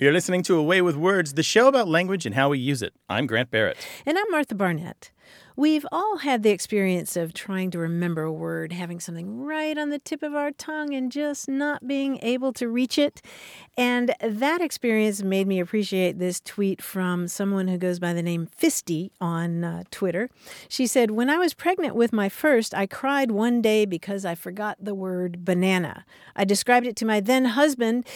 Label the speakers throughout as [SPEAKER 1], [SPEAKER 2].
[SPEAKER 1] You're listening to A Way with Words, the show about language and how we use it. I'm Grant Barrett.
[SPEAKER 2] And I'm Martha Barnette. We've all had the experience of trying to remember a word, having something right on the tip of our tongue and just not being able to reach it. And that experience made me appreciate this tweet from someone who goes by the name Fisty on uh, Twitter. She said, When I was pregnant with my first, I cried one day because I forgot the word banana. I described it to my then husband.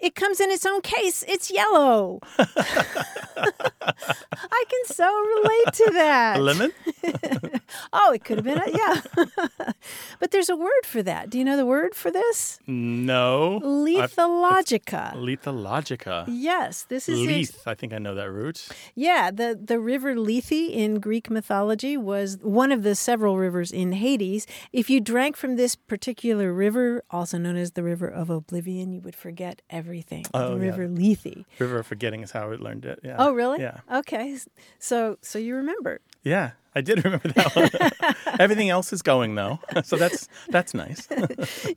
[SPEAKER 2] It comes in its own case. It's yellow. I can so relate to that.
[SPEAKER 1] A lemon?
[SPEAKER 2] oh, it could have been a yeah. but there's a word for that. Do you know the word for this?
[SPEAKER 1] No.
[SPEAKER 2] Lethologica.
[SPEAKER 1] Lethologica.
[SPEAKER 2] Yes, this is
[SPEAKER 1] Leth. I think I know that root.
[SPEAKER 2] Yeah, the the river Lethe in Greek mythology was one of the several rivers in Hades. If you drank from this particular river, also known as the River of Oblivion, you would forget everything.
[SPEAKER 1] Oh,
[SPEAKER 2] the
[SPEAKER 1] yeah.
[SPEAKER 2] River Lethe.
[SPEAKER 1] River of Forgetting is how I learned it. Yeah.
[SPEAKER 2] Oh, really?
[SPEAKER 1] Yeah.
[SPEAKER 2] Okay. So so you remember.
[SPEAKER 1] Yeah. I did remember that one. Everything else is going though, so that's that's nice.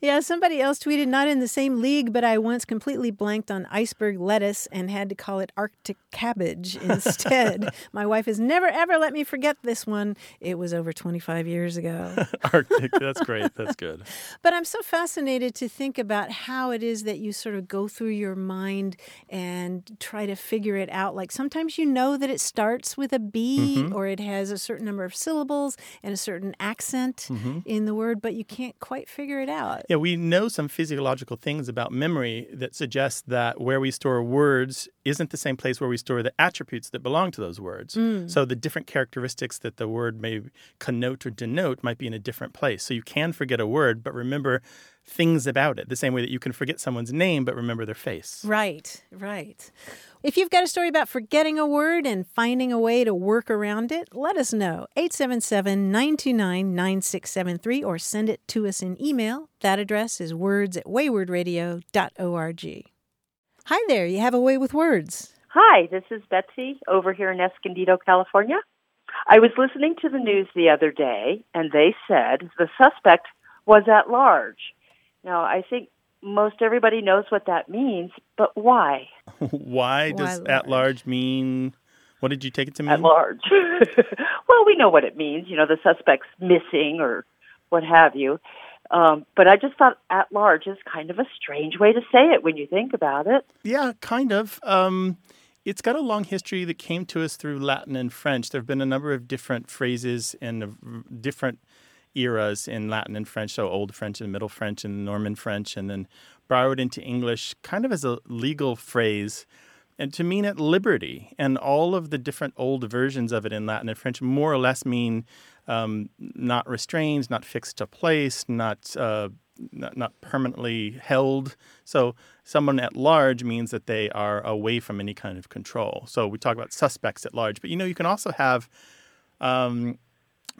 [SPEAKER 2] yeah, somebody else tweeted, not in the same league, but I once completely blanked on iceberg lettuce and had to call it Arctic cabbage instead. My wife has never, ever let me forget this one. It was over 25 years ago.
[SPEAKER 1] Arctic. That's great. That's good.
[SPEAKER 2] But I'm so fascinated to think about how it is that you sort of go through your mind and try to figure it out. Like sometimes you know that it starts with a B mm-hmm. or it has a certain number of syllables and a certain accent mm-hmm. in the word, but you can't quite figure it out.
[SPEAKER 1] Yeah, we know some physiological things about memory that suggest that where we store words isn't the same place where we store the attributes that belong to those words. Mm. So the different characteristics that the word may connote or denote might be in a different place. So you can forget a word, but remember things about it, the same way that you can forget someone's name but remember their face.
[SPEAKER 2] Right, right. If you've got a story about forgetting a word and finding a way to work around it, let us know. 877 929 9673 or send it to us in email. That address is words at waywordradio.org. Hi there, you have a way with words.
[SPEAKER 3] Hi, this is Betsy over here in Escondido, California. I was listening to the news the other day, and they said the suspect was at large. Now, I think most everybody knows what that means, but why
[SPEAKER 1] Why does
[SPEAKER 2] Why
[SPEAKER 1] at large mean? What did you take it to mean?
[SPEAKER 3] at large? well, we know what it means. You know, the suspect's missing or what have you. Um, but I just thought at large is kind of a strange way to say it when you think about it.
[SPEAKER 1] Yeah, kind of. Um, it's got a long history that came to us through Latin and French. There have been a number of different phrases and uh, different eras in Latin and French, so Old French and Middle French and Norman French, and then borrowed into English kind of as a legal phrase and to mean at liberty. And all of the different old versions of it in Latin and French more or less mean um, not restrained, not fixed to place, not, uh, not not permanently held. So someone at large means that they are away from any kind of control. So we talk about suspects at large, but you know you can also have um,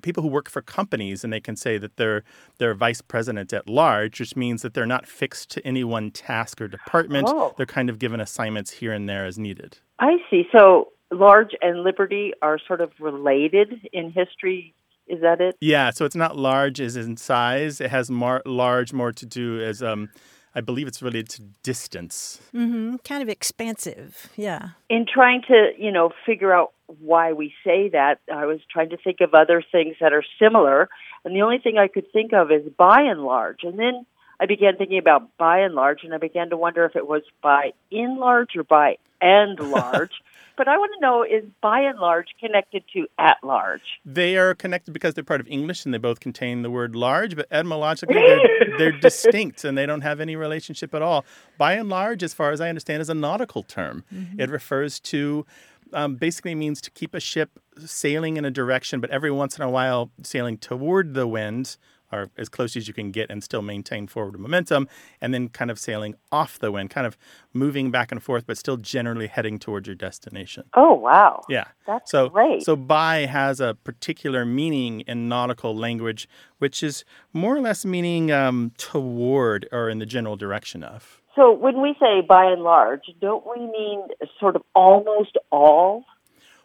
[SPEAKER 1] people who work for companies and they can say that they're they're vice president at large, which means that they're not fixed to any one task or department.
[SPEAKER 3] Oh.
[SPEAKER 1] They're kind of given assignments here and there as needed.
[SPEAKER 3] I see. So large and liberty are sort of related in history. Is that it?
[SPEAKER 1] Yeah, so it's not large as in size. It has more large more to do as um, I believe it's related to distance.
[SPEAKER 2] Mm-hmm. Kind of expansive. Yeah.
[SPEAKER 3] In trying to, you know, figure out why we say that, I was trying to think of other things that are similar, and the only thing I could think of is by and large. And then I began thinking about by and large, and I began to wonder if it was by in large or by and large. but I want to know is by and large connected to at large?
[SPEAKER 1] They are connected because they're part of English and they both contain the word large, but etymologically they're, they're distinct and they don't have any relationship at all. By and large, as far as I understand, is a nautical term. It refers to um, basically means to keep a ship sailing in a direction, but every once in a while sailing toward the wind or as close as you can get and still maintain forward momentum, and then kind of sailing off the wind, kind of moving back and forth, but still generally heading towards your destination.
[SPEAKER 3] Oh, wow.
[SPEAKER 1] Yeah.
[SPEAKER 3] That's
[SPEAKER 1] so,
[SPEAKER 3] great.
[SPEAKER 1] So by has a particular meaning in nautical language, which is more or less meaning um, toward or in the general direction of.
[SPEAKER 3] So when we say by and large, don't we mean sort of almost all?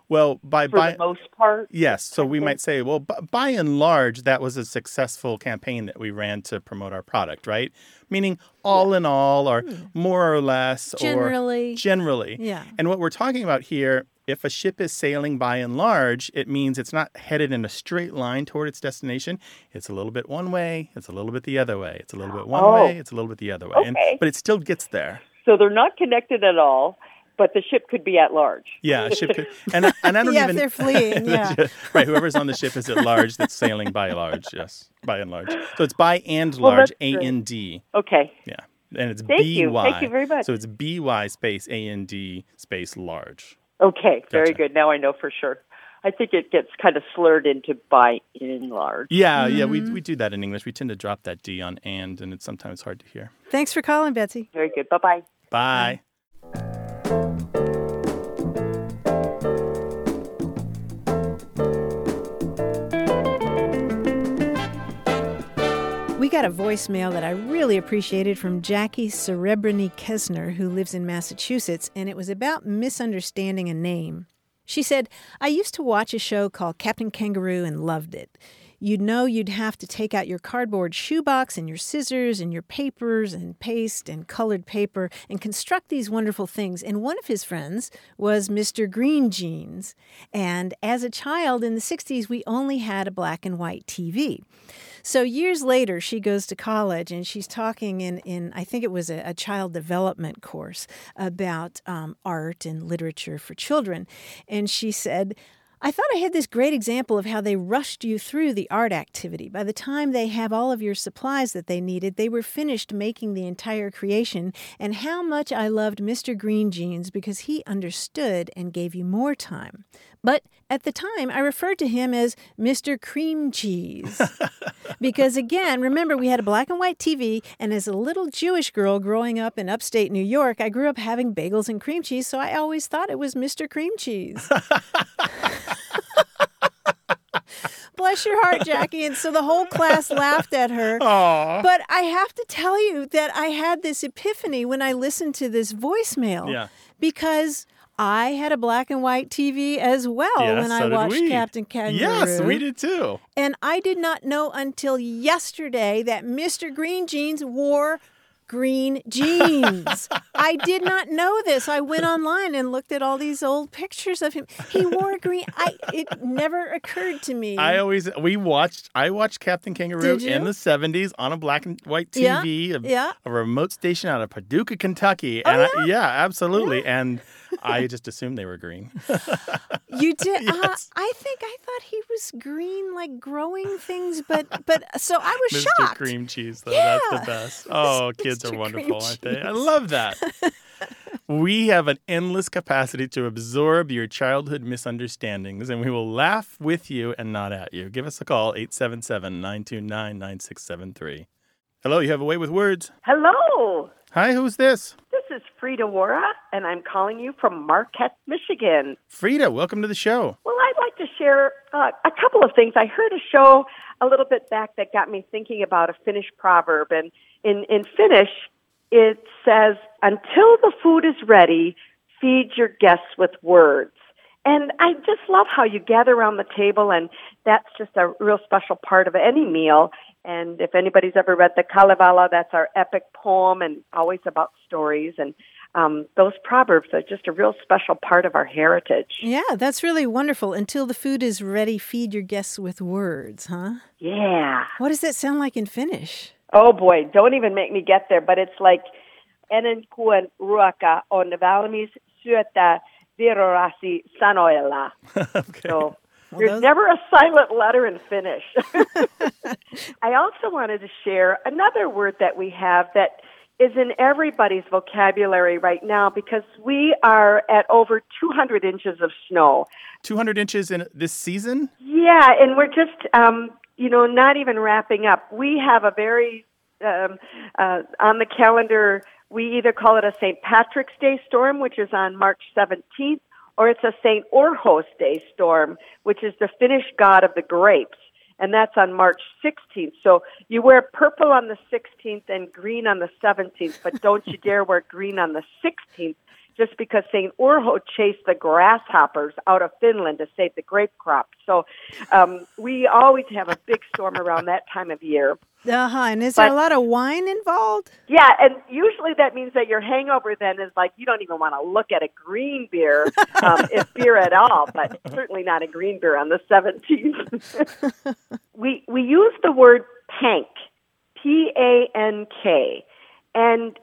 [SPEAKER 1] Well, by
[SPEAKER 3] for
[SPEAKER 1] by
[SPEAKER 3] the most part.
[SPEAKER 1] yes, so we might say, well, b- by and large, that was a successful campaign that we ran to promote our product, right? Meaning, all in all, or hmm. more or less,
[SPEAKER 2] Generally.
[SPEAKER 1] or generally.
[SPEAKER 2] Yeah.
[SPEAKER 1] And what we're talking about here, if a ship is sailing by and large, it means it's not headed in a straight line toward its destination. It's a little bit one way, it's a little bit the other way. It's a little bit one
[SPEAKER 3] Oh.
[SPEAKER 1] way, it's a little bit the other way. And, but it still gets there.
[SPEAKER 3] So they're not connected at all, but the ship could be at large.
[SPEAKER 1] Yeah, a ship could, and I- and I don't
[SPEAKER 2] Yeah, if
[SPEAKER 1] even
[SPEAKER 2] they're fleeing, yeah.
[SPEAKER 1] right. Whoever's on the ship is at large that's sailing by large. Yes, by and large. So it's by and large,
[SPEAKER 3] that's
[SPEAKER 1] A
[SPEAKER 3] great.
[SPEAKER 1] N D.
[SPEAKER 3] Okay.
[SPEAKER 1] Yeah, and it's
[SPEAKER 3] Thank
[SPEAKER 1] B
[SPEAKER 3] you. Thank you very much.
[SPEAKER 1] So it's B Y space A N D space large.
[SPEAKER 3] Okay. Very good. Now I know for sure. I think it gets kind of slurred into by in large.
[SPEAKER 1] Yeah, yeah. We
[SPEAKER 3] Mm-hmm.
[SPEAKER 1] we do that in English. We tend to drop that D on and, and it's sometimes hard to hear.
[SPEAKER 2] Thanks for calling, Betsy.
[SPEAKER 3] Very good. Bye bye.
[SPEAKER 1] Bye.
[SPEAKER 2] We got a voicemail that I really appreciated from Jackie Cerebrany Kesner, who lives in Massachusetts, and it was about misunderstanding a name. She said, I used to watch a show called Captain Kangaroo and loved it. You'd know you'd have to take out your cardboard shoebox and your scissors and your papers and paste and colored paper and construct these wonderful things. And one of his friends was Mr. Green Jeans. And as a child in the 60s, we only had a black and white TV. So years later, she goes to college and she's talking in, in I think it was a, a child development course about um, art and literature for children. And she said, I thought I had this great example of how they rushed you through the art activity. By the time they have all of your supplies that they needed, they were finished making the entire creation, and how much I loved Mr. Green Jeans because he understood and gave you more time. But at the time, I referred to him as Mr. Cream Cheese. because again, remember, we had a black and white TV, and as a little Jewish girl growing up in upstate New York, I grew up having bagels and cream cheese, so I always thought it was Mr. Cream Cheese. Bless your heart, Jackie. And so the whole class laughed at her.
[SPEAKER 1] Aw.
[SPEAKER 2] But I have to tell you that I had this epiphany when I listened to this voicemail.
[SPEAKER 1] Yeah.
[SPEAKER 2] Because I had a black and white TV as well
[SPEAKER 1] Yes,
[SPEAKER 2] when I
[SPEAKER 1] so did
[SPEAKER 2] watched. Captain Kangaroo.
[SPEAKER 1] Yes, we did too.
[SPEAKER 2] And I did not know until yesterday that Mr. Green Jeans wore green jeans. I did not know this. I went online and looked at all these old pictures of him. He wore green. I it never occurred to me.
[SPEAKER 1] I always we watched I watched Captain Kangaroo in the seventies on a black and white
[SPEAKER 2] Yeah,
[SPEAKER 1] TV, a,
[SPEAKER 2] yeah.
[SPEAKER 1] a remote station out of Paducah, Kentucky,
[SPEAKER 2] Oh,
[SPEAKER 1] and I, yeah, absolutely, and I just assumed they were green.
[SPEAKER 2] You did. Uh, I think I thought he was green, like growing things, but but so I was
[SPEAKER 1] Mr.
[SPEAKER 2] shocked.
[SPEAKER 1] Cream Cheese, though, that's the best. Oh, kids
[SPEAKER 2] Mr.
[SPEAKER 1] are
[SPEAKER 2] Cream
[SPEAKER 1] wonderful, aren't they? I love that. we have an endless capacity to absorb your childhood misunderstandings, and we will laugh with you and not at you. Give us a call, 877 929 9673. Hello, you have a way with words.
[SPEAKER 4] Hello,
[SPEAKER 1] Hi, who's this?
[SPEAKER 4] This is Frida Wara, and I'm calling you from Marquette, Michigan.
[SPEAKER 1] Frida, welcome to the show.
[SPEAKER 4] Well, I'd like to share uh, a couple of things. I heard a show a little bit back that got me thinking about a Finnish proverb, and in, in Finnish, it says, "Until the food is ready, feed your guests with words." And I just love how you gather around the table, and that's just a real special part of any meal. And if anybody's ever read the Kalevala, that's our epic poem, and always about stories. And um, those proverbs are just a real special part of our heritage.
[SPEAKER 2] Yeah, that's really wonderful. Until the food is ready, feed your guests with words, huh?
[SPEAKER 4] Yeah.
[SPEAKER 2] What does that sound like in Finnish?
[SPEAKER 4] Oh boy, don't even make me get there. But it's like ennen kuin ruoka on valmis syötä virorasi sanoilla.
[SPEAKER 1] okay.
[SPEAKER 4] So
[SPEAKER 2] Well,
[SPEAKER 4] there's
[SPEAKER 2] those-
[SPEAKER 4] never a silent letter in Finnish. I also wanted to share another word that we have that is in everybody's vocabulary right now because we are at over 200 inches of snow.
[SPEAKER 1] 200 inches in this season?
[SPEAKER 4] Yeah, and we're just, um, you know, not even wrapping up. We have a very, um, uh, on the calendar, we either call it a St. Patrick's Day storm, which is on March 17th, or it's a St. Urho's Day storm, which is the Finnish god of the grapes. And that's on March 16th. So you wear purple on the 16th and green on the 17th, but don't you dare wear green on the 16th just because St. Urho chased the grasshoppers out of Finland to save the grape crop. So um, we always have a big storm around that time of year.
[SPEAKER 2] Uh huh. And is there a lot of wine involved?
[SPEAKER 4] Yeah, and usually that means that your hangover then is like you don't even want to look at a green beer, um, if beer at all, but certainly not a green beer on the 17th. we we use the word pank, P A N K, and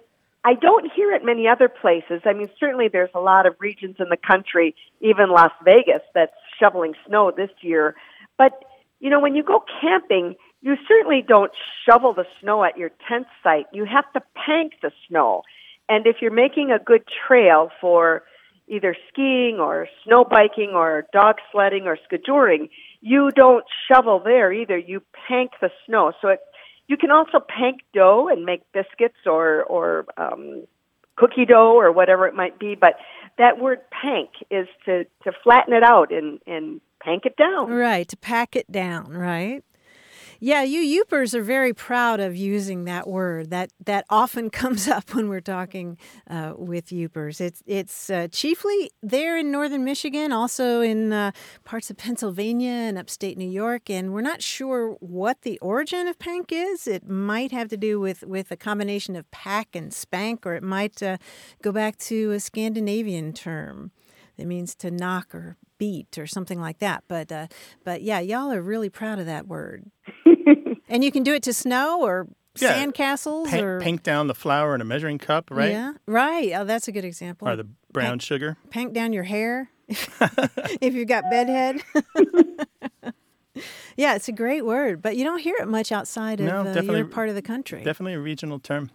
[SPEAKER 4] I don't hear it many other places. I mean, certainly there's a lot of regions in the country, even Las Vegas, that's shoveling snow this year. But you know, when you go camping, you certainly don't shovel the snow at your tent site. You have to pank the snow. And if you're making a good trail for either skiing or snow biking or dog sledding or skijoring, you don't shovel there either. You pank the snow. So it, you can also pank dough and make biscuits or or um, cookie dough or whatever it might be. But that word pank is to to flatten it out and and pank it down.
[SPEAKER 2] Right, to pack it down, right? Yeah, you Yoopers are very proud of using that word. That that often comes up when we're talking uh, with Yoopers. It's it's uh, chiefly there in northern Michigan, also in uh, parts of Pennsylvania and upstate New York. And we're not sure what the origin of pank is. It might have to do with with a combination of pack and spank, or it might uh, go back to a Scandinavian term. It means to knock or beat or something like that. But uh, but yeah, y'all are really proud of that word. And you can do it to snow or
[SPEAKER 1] Yeah.
[SPEAKER 2] sandcastles
[SPEAKER 1] Paint,
[SPEAKER 2] or
[SPEAKER 1] paint down the flour in a measuring cup, right?
[SPEAKER 2] Yeah, right. Oh, that's a good example.
[SPEAKER 1] Or the brown sugar.
[SPEAKER 2] Pank down your hair if you've got bedhead. yeah, it's a great word, but you don't hear it much outside of
[SPEAKER 1] No,
[SPEAKER 2] uh,
[SPEAKER 1] definitely-
[SPEAKER 2] your part of the country.
[SPEAKER 1] Definitely a regional term.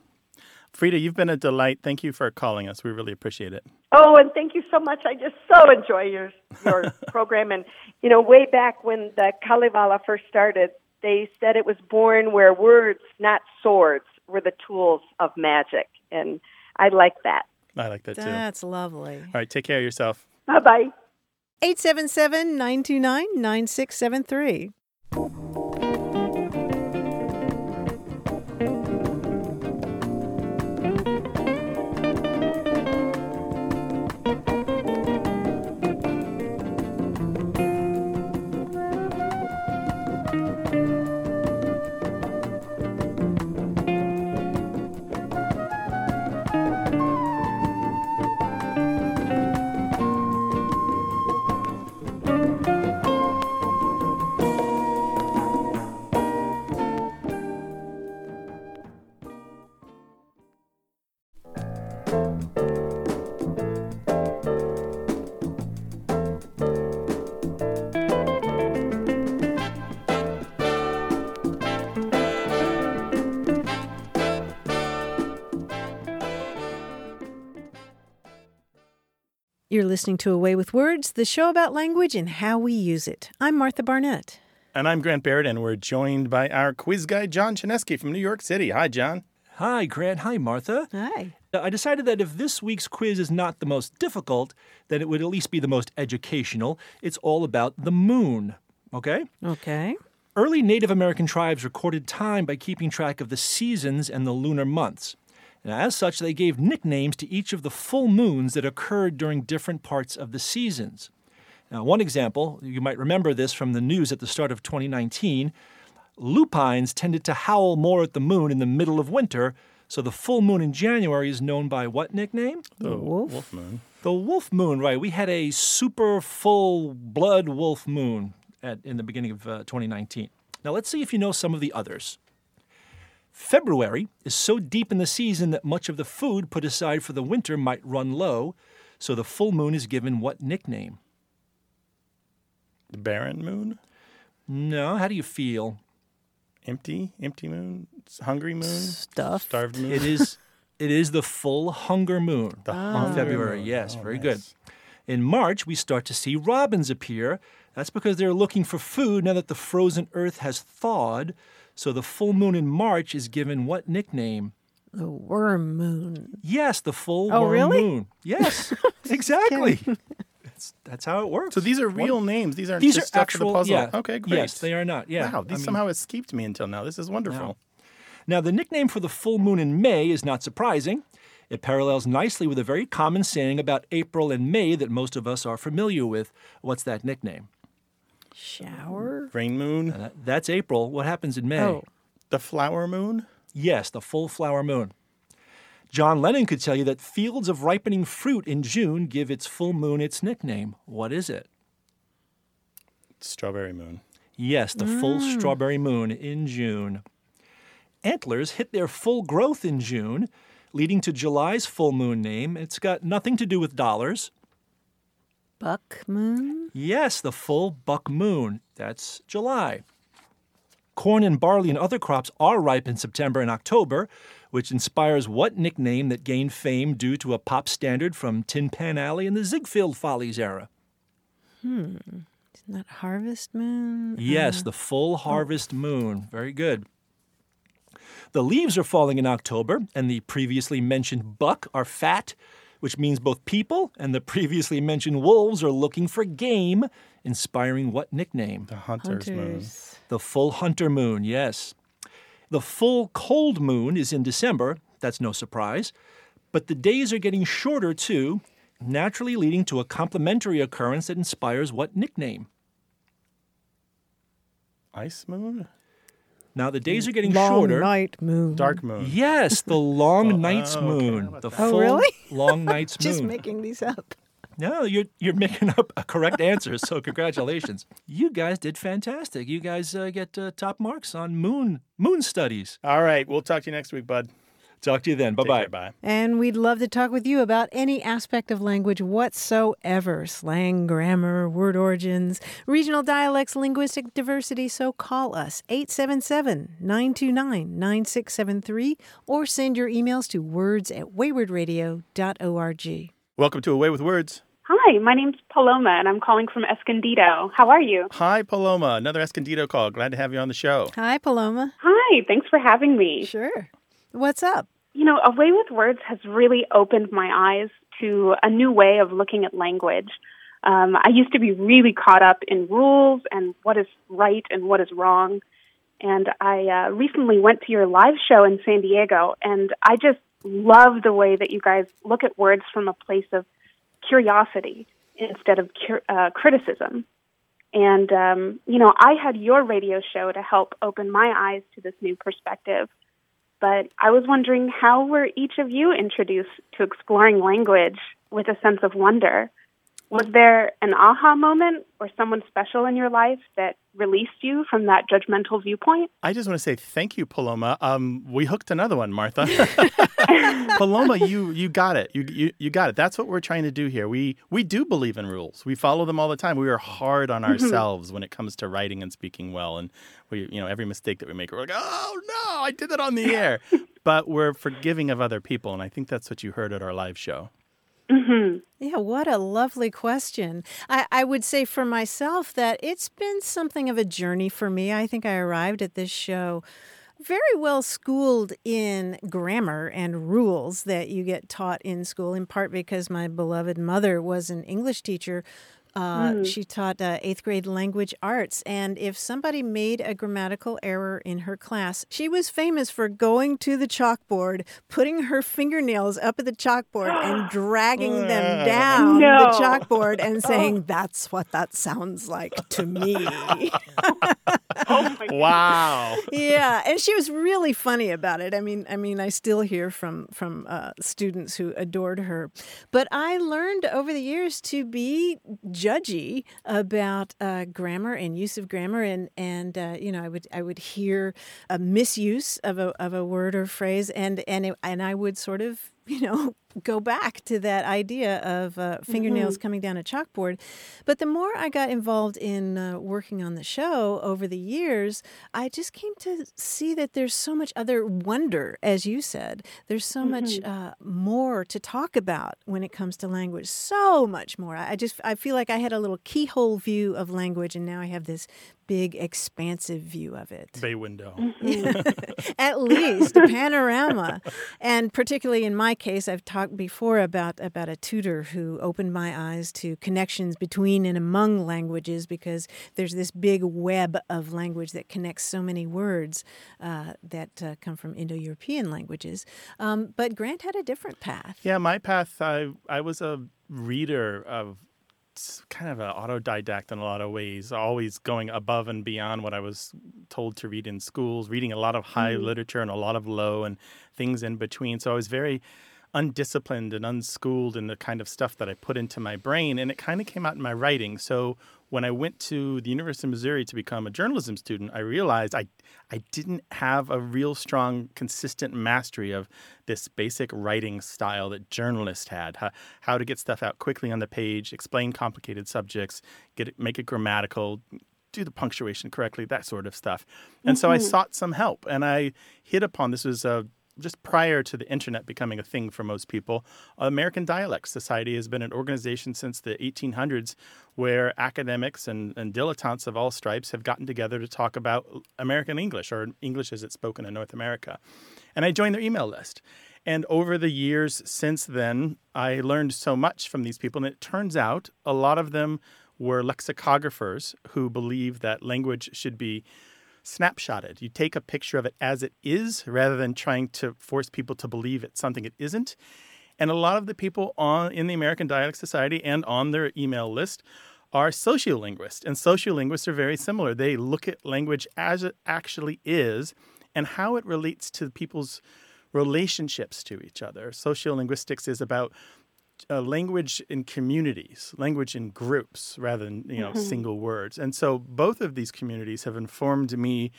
[SPEAKER 1] Frida, you've been a delight. Thank you for calling us. We really appreciate it.
[SPEAKER 4] Oh, and thank you so much. I just so enjoy your your program. And you know, way back when the Kalevala first started, they said it was born where words, not swords, were the tools of magic, and I like that.
[SPEAKER 1] I like that too.
[SPEAKER 2] That's lovely.
[SPEAKER 1] All right, take care of yourself.
[SPEAKER 4] Bye bye.
[SPEAKER 2] 877 929 9673. You're listening to A Way with Words, the show about language and how we use it. I'm Martha Barnette.
[SPEAKER 1] And I'm Grant Barrett, and we're joined by our quiz guy, John Chaneski from New York City. Hi, John.
[SPEAKER 5] Hi, Grant. Hi, Martha.
[SPEAKER 2] Hi.
[SPEAKER 5] I decided that if this week's quiz is not the most difficult, then it would at least be the most educational. It's all about the moon. Okay?
[SPEAKER 2] Okay.
[SPEAKER 5] Early Native American tribes recorded time by keeping track of the seasons and the lunar months. And as such, they gave nicknames to each of the full moons that occurred during different parts of the seasons. Now, one example, you might remember this from the news at the start of 2019. Lupines tended to howl more at the moon in the middle of winter, so the full moon in January is known by what nickname?
[SPEAKER 1] The
[SPEAKER 2] wolf.
[SPEAKER 1] wolf moon.
[SPEAKER 5] The wolf moon, right. We had a super full blood wolf moon at, in the beginning of uh, 2019. Now let's see if you know some of the others. February is so deep in the season that much of the food put aside for the winter might run low, so the full moon is given what nickname?
[SPEAKER 1] The barren moon.
[SPEAKER 5] No, how do you feel?
[SPEAKER 1] Empty. Empty moon. Hungry moon.
[SPEAKER 2] Stuff.
[SPEAKER 1] Starved moon.
[SPEAKER 5] It is it is the full hunger moon.
[SPEAKER 1] The
[SPEAKER 5] in
[SPEAKER 1] hunger
[SPEAKER 5] February.
[SPEAKER 1] moon.
[SPEAKER 5] Yes,
[SPEAKER 1] Oh,
[SPEAKER 5] very
[SPEAKER 1] nice.
[SPEAKER 5] good. In March, we start to see robins appear. That's because they're looking for food now that the frozen earth has thawed. So the full moon in March is given what nickname?
[SPEAKER 2] The worm moon.
[SPEAKER 5] Yes, the full
[SPEAKER 2] Oh,
[SPEAKER 5] worm
[SPEAKER 2] really?
[SPEAKER 5] moon. Yes, exactly. That's, that's how it works.
[SPEAKER 1] So these are real names. These aren't
[SPEAKER 5] These
[SPEAKER 1] just
[SPEAKER 5] are
[SPEAKER 1] stuff
[SPEAKER 5] actual.
[SPEAKER 1] for the puzzle.
[SPEAKER 5] Yeah.
[SPEAKER 1] Okay, great.
[SPEAKER 5] Yes, they are not. Yeah.
[SPEAKER 1] Wow,
[SPEAKER 5] I
[SPEAKER 1] these
[SPEAKER 5] mean-
[SPEAKER 1] somehow escaped me until now. This is wonderful.
[SPEAKER 5] Now, the nickname for the full moon in May is not surprising. It parallels nicely with a very common saying about April and May that most of us are familiar with. What's that nickname?
[SPEAKER 2] Shower?
[SPEAKER 1] Rain moon, uh,
[SPEAKER 5] That- That's April. What happens in May?
[SPEAKER 2] Oh.
[SPEAKER 1] the flower moon.
[SPEAKER 5] Yes, the full flower moon. John Lennon could tell you that fields of ripening fruit in June give its full moon its nickname. What is it?
[SPEAKER 1] Strawberry moon.
[SPEAKER 5] Yes, the full mm. strawberry moon in June. Antlers hit their full growth in June, leading to July's full moon name. It's got nothing to do with dollars.
[SPEAKER 2] Buck moon?
[SPEAKER 5] Yes, the full buck moon. That's July. Corn and barley and other crops are ripe in September and October, which inspires what nickname that gained fame due to a pop standard from Tin Pan Alley in the Ziegfeld Follies era? Hmm.
[SPEAKER 2] Isn't that harvest moon?
[SPEAKER 5] Yes, the full harvest moon. Very good. The leaves are falling in October, and the previously mentioned buck are fat, which means both people and the previously mentioned wolves are looking for game, inspiring what nickname?
[SPEAKER 1] The hunter's moon.
[SPEAKER 5] The full hunter moon, yes. The full cold moon is in December. That's no surprise. But the days are getting shorter too, naturally leading to a complementary occurrence that inspires what nickname?
[SPEAKER 1] Ice moon.
[SPEAKER 5] Now the days are getting
[SPEAKER 2] Long
[SPEAKER 5] shorter.
[SPEAKER 2] night moon.
[SPEAKER 1] Dark moon.
[SPEAKER 5] Yes, the long night's
[SPEAKER 1] okay.
[SPEAKER 5] Moon.
[SPEAKER 1] about
[SPEAKER 5] The?
[SPEAKER 2] Oh,
[SPEAKER 5] full
[SPEAKER 2] really?
[SPEAKER 5] long night's
[SPEAKER 2] Just
[SPEAKER 5] moon.
[SPEAKER 2] Just making these up.
[SPEAKER 5] No, you're you're making up a correct answer. So congratulations. You guys did fantastic. You guys uh, get uh, top marks on moon moon studies.
[SPEAKER 1] All right. We'll talk to you next week, bud.
[SPEAKER 5] Talk to you then. Bye bye.
[SPEAKER 1] Bye.
[SPEAKER 2] And we'd love to talk with you about any aspect of language whatsoever slang, grammar, word origins, regional dialects, linguistic diversity. So call us 877 929 9673 or send your emails to words at waywordradio.org.
[SPEAKER 1] Welcome to A Way with Words.
[SPEAKER 6] Hi, my name's Paloma, and I'm calling from Escondido. How are you?
[SPEAKER 1] Hi, Paloma. Another Escondido call. Glad to have you on the show.
[SPEAKER 2] Hi, Paloma.
[SPEAKER 6] Hi, thanks for having me.
[SPEAKER 2] Sure. What's up?
[SPEAKER 6] You know, A Way with Words has really opened my eyes to a new way of looking at language. Um, I used to be really caught up in rules and what is right and what is wrong. And I uh, recently went to your live show in San Diego, and I just love the way that you guys look at words from a place of curiosity instead of cur- uh, criticism. And, um, you know, I had your radio show to help open my eyes to this new perspective. But I was wondering how were each of you introduced to exploring language with a sense of wonder? Was there an aha moment or someone special in your life that released you from that judgmental viewpoint?
[SPEAKER 1] I just want to say thank you, Paloma. Um, we hooked another one, Martha. Paloma, you you got it. You, you you got it. That's what we're trying to do here. We we do believe in rules. We follow them all the time. We are hard on ourselves when it comes to writing and speaking well. And we you know every mistake that we make, we're like, oh no, I did that on the air. but we're forgiving of other people, and I think that's what you heard at our live show. Mm-hmm.
[SPEAKER 2] Yeah, what a lovely question. I, I would say for myself that it's been something of a journey for me. I think I arrived at this show very well schooled in grammar and rules that you get taught in school, in part because my beloved mother was an English teacher. Uh, She taught uh, eighth grade language arts. And if somebody made a grammatical error in her class, she was famous for going to the chalkboard, putting her fingernails up at the chalkboard, and dragging them down
[SPEAKER 6] No.
[SPEAKER 2] the chalkboard and saying, That's what that sounds like to me.
[SPEAKER 1] oh Wow.
[SPEAKER 2] yeah, and she was really funny about it. I mean, I mean, I still hear from from uh, students who adored her. But I learned over the years to be judgy about uh, grammar and use of grammar, and and uh, you know, I would I would hear a misuse of a of a word or phrase, and and it, and I would sort of you know go back to that idea of uh, fingernails coming down a chalkboard. But the more I got involved in uh, working on the show over the years, I just came to see that there's so much other wonder, as you said. There's so much uh, more to talk about when it comes to language. So much more. I I just I feel like I had a little keyhole view of language, and now I have this big, expansive view of it.
[SPEAKER 1] Bay window.
[SPEAKER 2] At least a panorama. And particularly in my case, I've talked before about, about a tutor who opened my eyes to connections between and among languages because there's this big web of language that connects so many words uh, that uh, come from Indo European languages. Um, but Grant had a different path.
[SPEAKER 1] Yeah, my path, I, I was a reader of kind of an autodidact in a lot of ways, always going above and beyond what I was told to read in schools, reading a lot of high mm-hmm. literature and a lot of low and things in between. So I was very undisciplined and unschooled in the kind of stuff that I put into my brain, and it kind of came out in my writing. So when I went to the University of Missouri to become a journalism student, I realized I I didn't have a real strong, consistent mastery of this basic writing style that journalists had. How, how to get stuff out quickly on the page, explain complicated subjects, get it, make it grammatical, do the punctuation correctly, that sort of stuff. And mm-hmm. so I mm-hmm. sought some help, and I hit upon this was a just prior to the internet becoming a thing for most people, American Dialect Society has been an organization since the 1800s where academics and, and dilettantes of all stripes have gotten together to talk about American English or English as it's spoken in North America. And I joined their email list. And over the years since then, I learned so much from these people. And it turns out a lot of them were lexicographers who believe that language should be snapshotted. You take a picture of it as it is rather than trying to force people to believe it's something it isn't. And a lot of the people on in the American Dialect Society and on their email list are sociolinguists. And sociolinguists are very similar. They look at language as it actually is and how it relates to people's relationships to each other. Sociolinguistics is about uh, language in communities, language in groups rather than you know mm-hmm. single words. And so both of these communities have informed me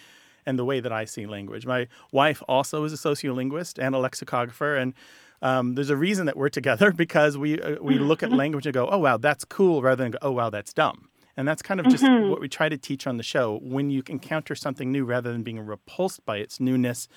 [SPEAKER 1] and the way that I see language. My wife also is a sociolinguist and a lexicographer, and um, there's a reason that we're together because we uh, we look at language and go, oh wow, that's cool, rather than go, oh wow, that's dumb. And that's kind of just mm-hmm. what we try to teach on the show. When you encounter something new, rather than being repulsed by its newness,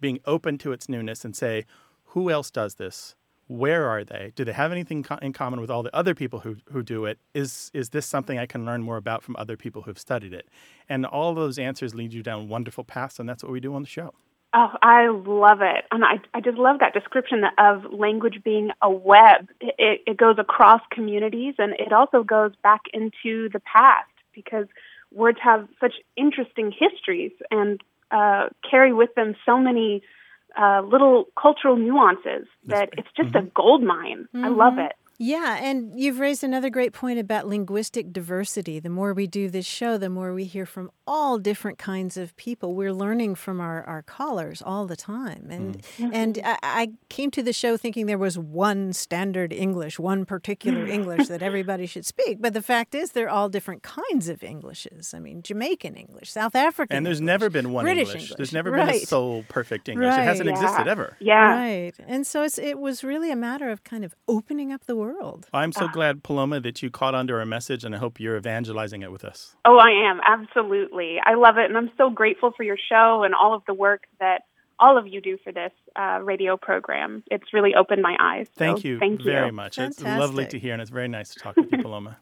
[SPEAKER 1] being open to its newness and say, who else does this? Where are they? Do they have anything co- in common with all the other people who, who do it? Is is this something I can learn more about from other people who've studied it? And all those answers lead you down wonderful paths, and that's what we do on the show.
[SPEAKER 6] Oh, I love it. And I, I just love that description of language being a web. It, it goes across communities and it also goes back into the past because words have such interesting histories and uh, carry with them so many uh, little cultural nuances that it's just mm-hmm. a gold mine. Mm-hmm. I love mm-hmm. it.
[SPEAKER 2] Yeah, and you've raised another great point about linguistic diversity. The more we do this show, the more we hear from all different kinds of people. We're learning from our, our callers all the time. And mm. and I, I, came to the show thinking there was one standard English, one particular English that everybody should speak. But the fact is they're all different kinds of Englishes. I mean, Jamaican English, South African
[SPEAKER 1] And there's
[SPEAKER 2] English,
[SPEAKER 1] never been one
[SPEAKER 2] British
[SPEAKER 1] English.
[SPEAKER 2] English.
[SPEAKER 1] There's never
[SPEAKER 2] right.
[SPEAKER 1] been a sole perfect English.
[SPEAKER 2] Right.
[SPEAKER 1] It hasn't
[SPEAKER 6] yeah.
[SPEAKER 1] existed ever.
[SPEAKER 6] Yeah.
[SPEAKER 2] Right. And so it was really a matter of kind of opening up the world world.
[SPEAKER 1] I'm so glad, Paloma, that you caught on to our message, and I hope you're evangelizing it with us.
[SPEAKER 6] Oh, I am. Absolutely. I love it. And I'm so grateful for your show and all of the work that all of you do for this uh, radio program. It's really opened my eyes.
[SPEAKER 1] Thank you
[SPEAKER 6] thank you
[SPEAKER 1] very
[SPEAKER 6] you.
[SPEAKER 1] much.
[SPEAKER 2] Fantastic.
[SPEAKER 1] It's lovely to hear, and it's very nice to talk with you, Paloma.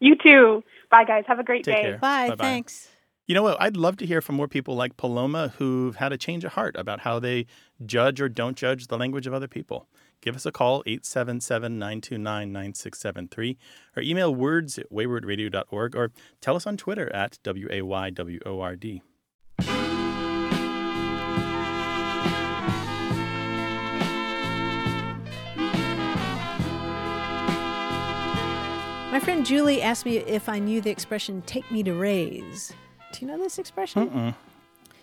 [SPEAKER 6] you too. Bye, guys. Have a great
[SPEAKER 1] Take
[SPEAKER 6] day.
[SPEAKER 1] Care.
[SPEAKER 2] Bye.
[SPEAKER 1] Bye-bye.
[SPEAKER 2] Thanks.
[SPEAKER 1] You know what? I'd love to hear from more people like Paloma who've had a change of heart about how they judge or don't judge the language of other people. Give us a call, 877 929 9673, or email words at waywordradio.org, or tell us on Twitter at W-A-Y-W-O-R-D.
[SPEAKER 2] My friend Julie asked me if I knew the expression take me to raise. Do you know this expression?
[SPEAKER 1] Mm-mm.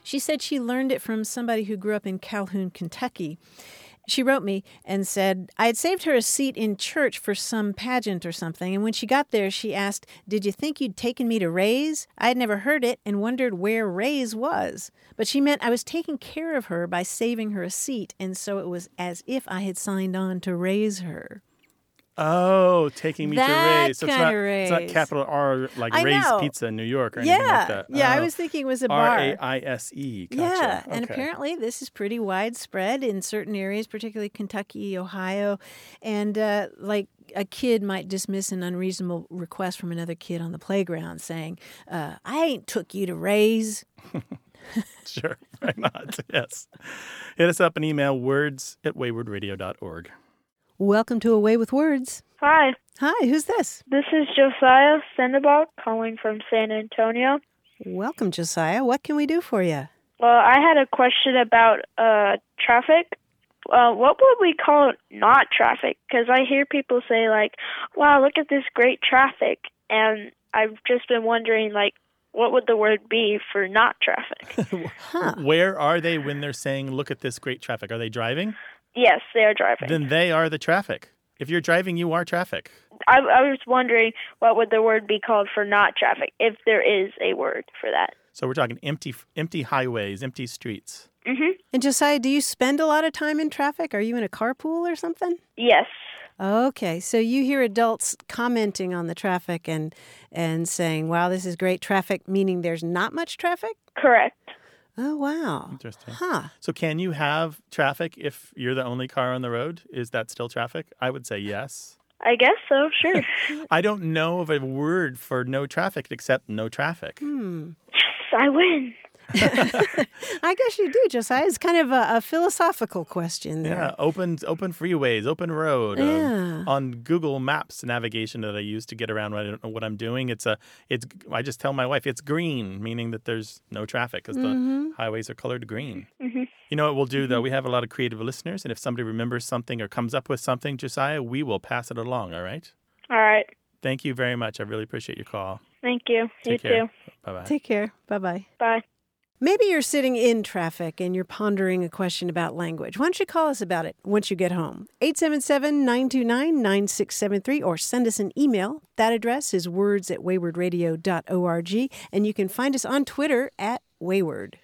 [SPEAKER 2] She said she learned it from somebody who grew up in Calhoun, Kentucky. She wrote me and said, I had saved her a seat in church for some pageant or something, and when she got there, she asked, Did you think you'd taken me to raise? I had never heard it and wondered where raise was. But she meant I was taking care of her by saving her a seat, and so it was as if I had signed on to raise her.
[SPEAKER 1] Oh, taking me
[SPEAKER 2] That
[SPEAKER 1] to raise. So it's not, it's not capital R like
[SPEAKER 2] I
[SPEAKER 1] Ray's
[SPEAKER 2] know.
[SPEAKER 1] Pizza in New York or anything like that.
[SPEAKER 2] yeah. I
[SPEAKER 1] Oh.
[SPEAKER 2] was thinking it was a bar.
[SPEAKER 1] R A I S E. Gotcha.
[SPEAKER 2] Yeah, and apparently this is pretty widespread in certain areas, particularly Kentucky, Ohio, and uh, like a kid might dismiss an unreasonable request from another kid on the playground saying, uh, I ain't took you to raise.
[SPEAKER 1] Sure, why not? yes. Hit us up an email words at waywordradio.org.
[SPEAKER 2] Welcome to A Way with Words.
[SPEAKER 7] Hi,
[SPEAKER 2] Hi, who's this?
[SPEAKER 7] this is Josiah Sendabot calling from San Antonio.
[SPEAKER 2] Welcome, Josiah. What can we do for you?
[SPEAKER 7] Well, I had a question about uh, traffic. Uh, what would we call not traffic? Because I hear people say like, "Wow, look at this great traffic," and I've just been wondering like, what would the word be for not traffic?
[SPEAKER 2] Huh.
[SPEAKER 1] Where are they when they're saying, look at this great traffic? Are they driving?
[SPEAKER 7] Yes, they are driving.
[SPEAKER 1] Then they are the traffic. If you're driving, you are traffic.
[SPEAKER 7] I, I was wondering what would the word be called for not traffic, if there is a word for that.
[SPEAKER 1] So we're talking empty, empty highways, empty streets.
[SPEAKER 7] Mhm.
[SPEAKER 2] And Josiah, do you spend a lot of time in traffic? Are you in a carpool or something?
[SPEAKER 7] Yes.
[SPEAKER 2] Okay, so you hear adults commenting on the traffic and and saying, "Wow, this is great traffic," meaning there's not much traffic.
[SPEAKER 7] Correct.
[SPEAKER 2] Oh, wow.
[SPEAKER 1] Interesting.
[SPEAKER 2] Huh.
[SPEAKER 1] So can you have traffic if you're the only car on the road? Is that still traffic? I would say yes.
[SPEAKER 7] I guess so. Sure.
[SPEAKER 1] I don't know of a word for no traffic except no traffic.
[SPEAKER 2] Hmm.
[SPEAKER 7] yes, I win.
[SPEAKER 2] I guess you do, Josiah. It's kind of a, a philosophical question there.
[SPEAKER 1] Yeah, open open freeways, open road. uh,
[SPEAKER 2] Yeah.
[SPEAKER 1] on Google Maps navigation that I use to get around when I don't know what I'm doing, it's a it's I just tell my wife it's green, meaning that there's no traffic because
[SPEAKER 2] Mm-hmm.
[SPEAKER 1] the highways are colored green.
[SPEAKER 7] Mhm.
[SPEAKER 1] You know what we'll do though? We have a lot of creative listeners, and if somebody remembers something or comes up with something, Josiah, we will pass it along. All right.
[SPEAKER 7] All right.
[SPEAKER 1] Thank you very much. I really appreciate your call.
[SPEAKER 7] Thank you.
[SPEAKER 1] Take
[SPEAKER 7] you
[SPEAKER 1] care.
[SPEAKER 7] too.
[SPEAKER 1] Bye bye.
[SPEAKER 2] Take care. Bye bye.
[SPEAKER 7] Bye.
[SPEAKER 2] Maybe you're sitting in traffic and you're pondering a question about language. Why don't you call us about it once you get home? 877 929 9673 or send us an email. That address is words at waywordradio.org and you can find us on Twitter at wayword.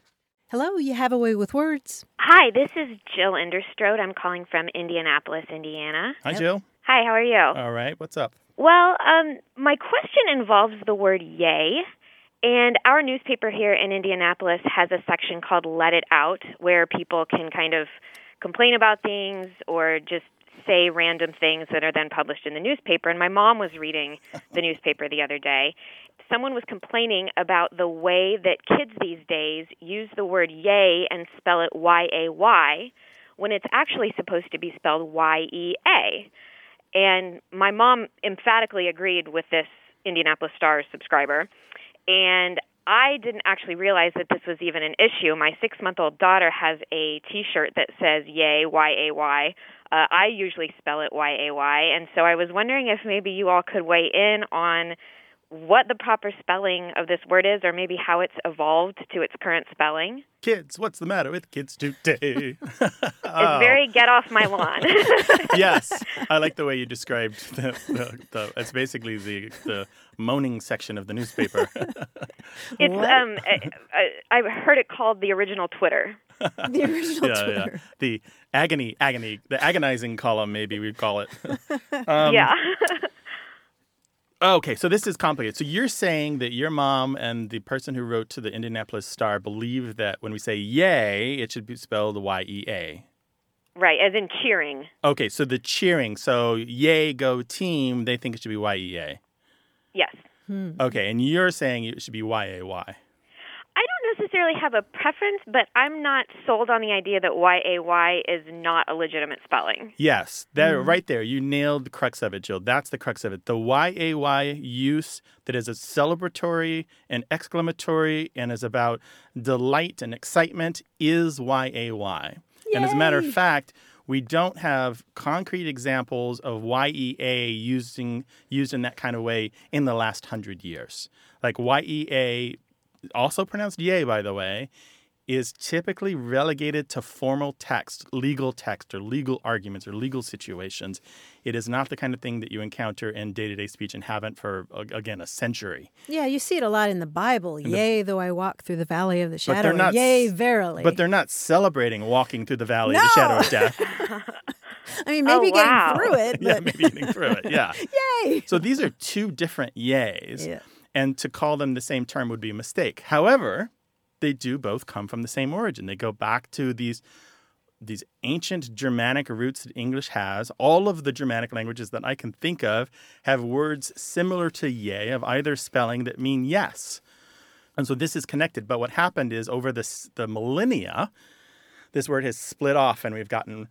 [SPEAKER 2] Hello, you have a way with words.
[SPEAKER 8] Hi, this is Jill Enderstrode. I'm calling from Indianapolis, Indiana.
[SPEAKER 1] Hi, Jill.
[SPEAKER 8] Hi, how are you?
[SPEAKER 1] All right. What's up?
[SPEAKER 8] Well, um, my question involves the word yay. And our newspaper here in Indianapolis has a section called Let It Out, where people can kind of complain about things or just say random things that are then published in the newspaper. And my mom was reading the newspaper the other day. Someone was complaining about the way that kids these days use the word yay and spell it Y A Y when it's actually supposed to be spelled Y E A. And my mom emphatically agreed with this Indianapolis Star subscriber. And I didn't actually realize that this was even an issue. My six month old daughter has a t shirt that says Yay, Y A Y. Uh, I usually spell it Y A Y. And so I was wondering if maybe you all could weigh in on what the proper spelling of this word is, or maybe how it's evolved to its current spelling.
[SPEAKER 1] Kids, what's the matter with kids today?
[SPEAKER 8] It's
[SPEAKER 1] Oh.
[SPEAKER 8] very get off my lawn.
[SPEAKER 1] yes, I like the way you described the. the, the it's basically the the moaning section of the newspaper.
[SPEAKER 8] It's
[SPEAKER 2] What?
[SPEAKER 8] um, I, I, I've heard it called the original Twitter.
[SPEAKER 2] The original
[SPEAKER 1] yeah,
[SPEAKER 2] Twitter.
[SPEAKER 1] yeah. The agony, agony, the agonizing column, maybe we'd call it. Um,
[SPEAKER 8] yeah.
[SPEAKER 1] Oh, okay, so this is complicated. So you're saying that your mom and the person who wrote to the Indianapolis Star believe that when we say yay, it should be spelled Y E A.
[SPEAKER 8] right, as in cheering.
[SPEAKER 1] Okay, so the cheering, so yay, go team, they think it should be Y E A.
[SPEAKER 8] Yes. Hmm.
[SPEAKER 1] Okay, and you're saying it should be Y A Y.
[SPEAKER 8] I don't necessarily have a preference, but I'm not sold on the idea that Y A Y is not a legitimate spelling.
[SPEAKER 1] Yes, there, mm-hmm. right there. You nailed the crux of it, Jill. That's the crux of it. The YAY use that is a celebratory and exclamatory and is about delight and excitement is YAY. And as a matter of fact, we don't have concrete examples of YEA using used in that kind of way in the last hundred years. Like YEA, also pronounced yay, by the way, is typically relegated to formal text, legal text, or legal arguments or legal situations. It is not the kind of thing that you encounter in day to day speech and haven't for, again, a century.
[SPEAKER 2] Yeah, you see it a lot in the Bible. Yea, though I walk through the valley of the
[SPEAKER 1] But
[SPEAKER 2] shadow.
[SPEAKER 1] they're not
[SPEAKER 2] Yea, verily.
[SPEAKER 1] But they're not celebrating walking through the valley of the shadow of death.
[SPEAKER 2] I mean,
[SPEAKER 8] Oh,
[SPEAKER 2] maybe
[SPEAKER 8] wow.
[SPEAKER 2] getting through it,
[SPEAKER 1] yeah,
[SPEAKER 2] but
[SPEAKER 1] maybe getting through it. Yeah.
[SPEAKER 2] yay.
[SPEAKER 1] So these are two different yays.
[SPEAKER 2] Yeah.
[SPEAKER 1] And to call them the same term would be a mistake. However, they do both come from the same origin. They go back to these these ancient Germanic roots that English has. All of the Germanic languages that I can think of have words similar to yea of either spelling that mean yes. And so this is connected. But what happened is over this, the millennia, this word has split off and we've gotten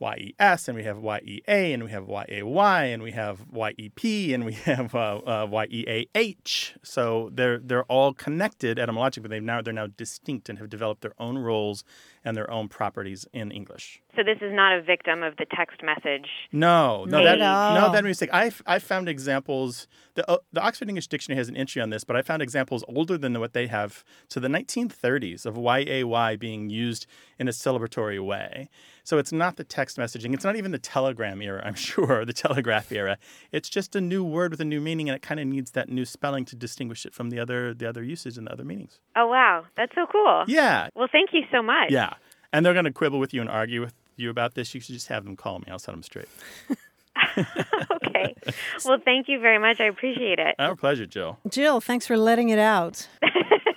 [SPEAKER 1] YES and we have YEA and we have YAY and we have YEP and we have uh, uh, YEAH. So they're they're all connected etymologically. They've now they're now distinct and have developed their own roles and their own properties in English.
[SPEAKER 8] So this is not a victim of the text message.
[SPEAKER 1] No, no, that no, that mistake. I I found examples. The uh, the Oxford English Dictionary has an entry on this, but I found examples older than what they have to the 1930s of YAY being used in a celebratory way. So it's not the text messaging. It's not even the telegram era. I'm sure or the telegraph era. It's just a new word with a new meaning, and it kind of needs that new spelling to distinguish it from the other the other uses and the other meanings.
[SPEAKER 8] Oh wow, that's so cool.
[SPEAKER 1] Yeah,
[SPEAKER 8] Well, thank you so much.
[SPEAKER 1] yeah. And they're going to quibble with you and argue with you about this. You should just have them call me. I'll set them straight.
[SPEAKER 8] okay. Well, thank you very much. I appreciate it.
[SPEAKER 1] Our pleasure, Jill.
[SPEAKER 2] Jill, thanks for letting it out.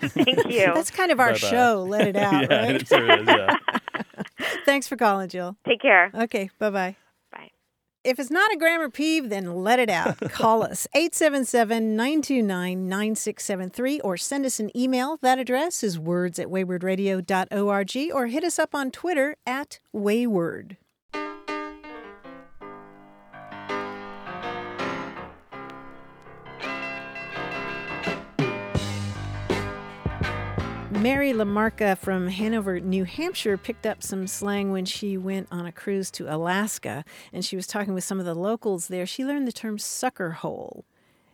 [SPEAKER 8] Thank you.
[SPEAKER 2] That's kind of our
[SPEAKER 1] Bye-bye.
[SPEAKER 2] show. Let it out,
[SPEAKER 1] yeah,
[SPEAKER 2] right?
[SPEAKER 1] it sure is. Yeah.
[SPEAKER 2] Thanks for calling, Jill.
[SPEAKER 8] Take care.
[SPEAKER 2] Okay, bye bye. If it's not a grammar peeve, then let it out. Call us 877 929 9673 or send us an email. That address is words at waywordradio.org or hit us up on Twitter at wayword. Mary Lamarca from Hanover, New Hampshire, picked up some slang when she went on a cruise to Alaska and she was talking with some of the locals there. She learned the term sucker hole.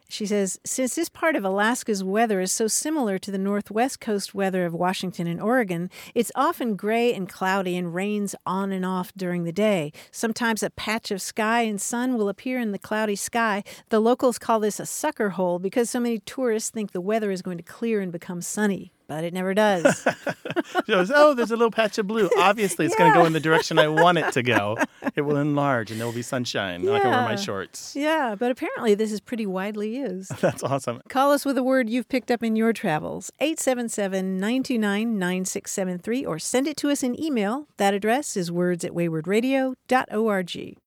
[SPEAKER 2] She says, since this part of Alaska's weather is so similar to the northwest coast weather of Washington and Oregon, it's often gray and cloudy and rains on and off during the day. Sometimes a patch of sky and sun will appear in the cloudy sky. The locals call this a sucker hole because so many tourists think the weather is going to clear and become sunny, but it never does.
[SPEAKER 1] Goes, oh, there's a little patch of blue. Obviously, it's going to go in the direction I want it to go. It will enlarge, and there will be sunshine. Yeah. I can wear my shorts.
[SPEAKER 2] yeah, but apparently this is pretty widely used.
[SPEAKER 1] That's awesome.
[SPEAKER 2] Call us with a word you've picked up in your travels, 877 929 9673, or send it to us in email. That address is words at waywordradio.org.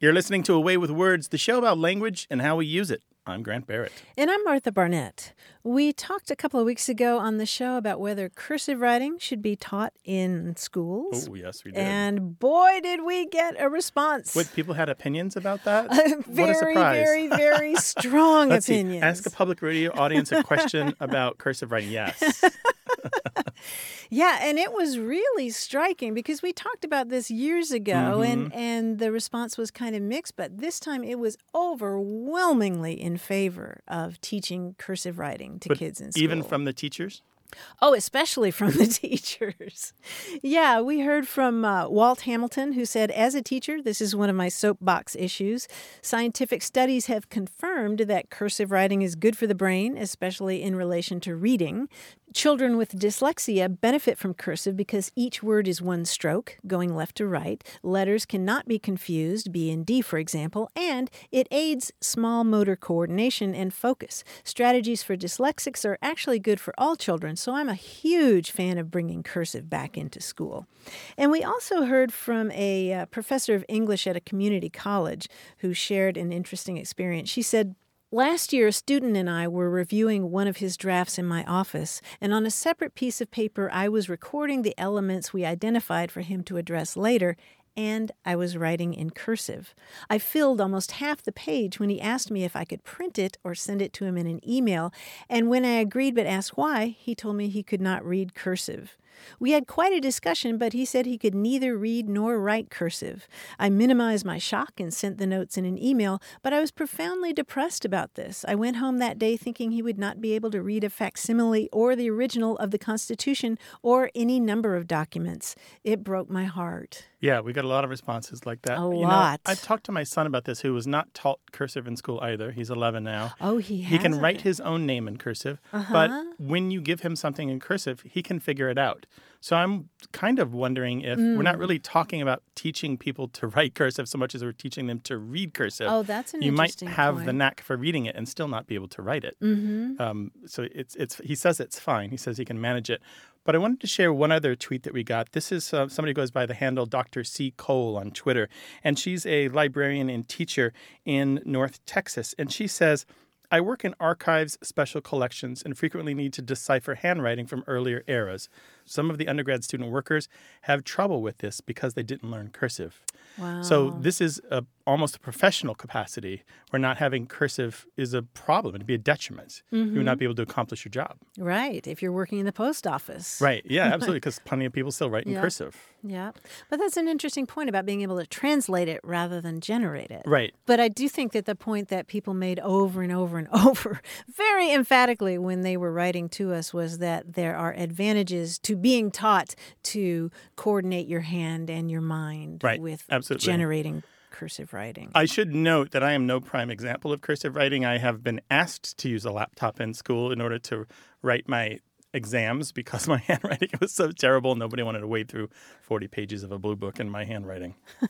[SPEAKER 1] You're listening to A Way with Words, the show about language and how we use it. I'm Grant Barrett.
[SPEAKER 2] And I'm Martha Barnette. We talked a couple of weeks ago on the show about whether cursive writing should be taught in schools.
[SPEAKER 1] Oh, yes, we did.
[SPEAKER 2] And boy, did we get a response.
[SPEAKER 1] What, people had opinions about that?
[SPEAKER 2] very,
[SPEAKER 1] what a surprise.
[SPEAKER 2] very, very strong
[SPEAKER 1] Let's see.
[SPEAKER 2] opinions.
[SPEAKER 1] Ask a public radio audience a question about cursive writing. Yes.
[SPEAKER 2] Yeah, and it was really striking because we talked about this years ago and
[SPEAKER 1] Mm-hmm.
[SPEAKER 2] and the response was kind of mixed, but this time it was overwhelmingly in favor of teaching cursive writing to
[SPEAKER 1] But
[SPEAKER 2] kids in school.
[SPEAKER 1] Even from the teachers?
[SPEAKER 2] Oh, especially from the teachers. Yeah, we heard from uh, Walt Hamilton, who said, As a teacher, this is one of my soapbox issues. Scientific studies have confirmed that cursive writing is good for the brain, especially in relation to reading. Children with dyslexia benefit from cursive because each word is one stroke, going left to right. Letters cannot be confused, B and D, for example, and it aids small motor coordination and focus. Strategies for dyslexics are actually good for all children, so I'm a huge fan of bringing cursive back into school. And we also heard from a uh, professor of English at a community college who shared an interesting experience. She said, Last year, a student and I were reviewing one of his drafts in my office, and on a separate piece of paper, I was recording the elements we identified for him to address later, and I was writing in cursive. I filled almost half the page when he asked me if I could print it or send it to him in an email, and when I agreed but asked why, he told me he could not read cursive. We had quite a discussion, but he said he could neither read nor write cursive. I minimized my shock and sent the notes in an email, but I was profoundly depressed about this. I went home that day thinking he would not be able to read a facsimile or the original of the Constitution or any number of documents. It broke my heart.
[SPEAKER 1] Yeah, we got a lot of responses like that.
[SPEAKER 2] A
[SPEAKER 1] You know,
[SPEAKER 2] lot.
[SPEAKER 1] I've talked to my son about this, who was not taught cursive in school either. He's 11 now.
[SPEAKER 2] Oh, he has
[SPEAKER 1] He can write his own name in cursive,
[SPEAKER 2] Uh-huh.
[SPEAKER 1] but when you give him something in cursive, he can figure it out. So I'm kind of wondering if we're
[SPEAKER 2] Mm.
[SPEAKER 1] not really talking about teaching people to write cursive so much as we're teaching them to read cursive.
[SPEAKER 2] Oh, that's an
[SPEAKER 1] you might have the knack for reading it and still not be able to write it.
[SPEAKER 2] Mm-hmm.
[SPEAKER 1] Um, so it's it's he says it's fine. He says he can manage it. But I wanted to share one other tweet that we got. This is uh, somebody goes by the handle Dr. C. Cole on Twitter, and she's a librarian and teacher in North Texas. And she says, I work in archives, special collections, and frequently need to decipher handwriting from earlier eras. Some of the undergrad student workers have trouble with this because they didn't learn cursive.
[SPEAKER 2] Wow.
[SPEAKER 1] So this is a, almost a professional capacity where not having cursive is a problem. It'd be a detriment. You would not mm-hmm. be able to accomplish your job.
[SPEAKER 2] Right, if you're working in the post office.
[SPEAKER 1] Right. Yeah, absolutely. Because plenty of people still write in
[SPEAKER 2] Yeah.
[SPEAKER 1] cursive.
[SPEAKER 2] Yeah. But that's an interesting point about being able to translate it rather than generate it.
[SPEAKER 1] Right.
[SPEAKER 2] But I do think that the point that people made over and over and over, very emphatically when they were writing to us, was that there are advantages to being taught to coordinate your hand and your mind
[SPEAKER 1] Right.
[SPEAKER 2] with
[SPEAKER 1] Absolutely.
[SPEAKER 2] generating cursive writing.
[SPEAKER 1] I should note that I am no prime example of cursive writing. I have been asked to use a laptop in school in order to write my exams because my handwriting was so terrible. Nobody wanted to wade through 40 pages of a blue book in my handwriting.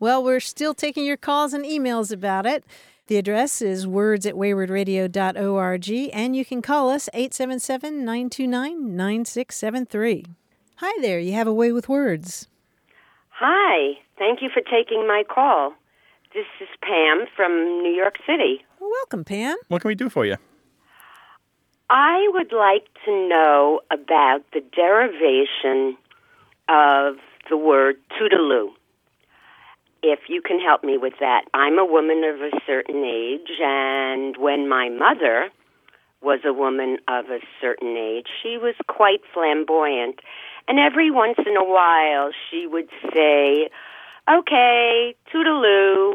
[SPEAKER 2] Well, we're still taking your calls and emails about it. The address is words at waywordradio.org, and you can call us 877 929 9673. Hi there, you have a way with words.
[SPEAKER 9] Hi, thank you for taking my call. This is Pam from New York City.
[SPEAKER 2] Welcome, Pam.
[SPEAKER 1] What can we do for you?
[SPEAKER 9] I would like to know about the derivation of the word toodaloo. If you can help me with that. I'm a woman of a certain age, and when my mother was a woman of a certain age, she was quite flamboyant. And every once in a while, she would say, Okay, toodaloo.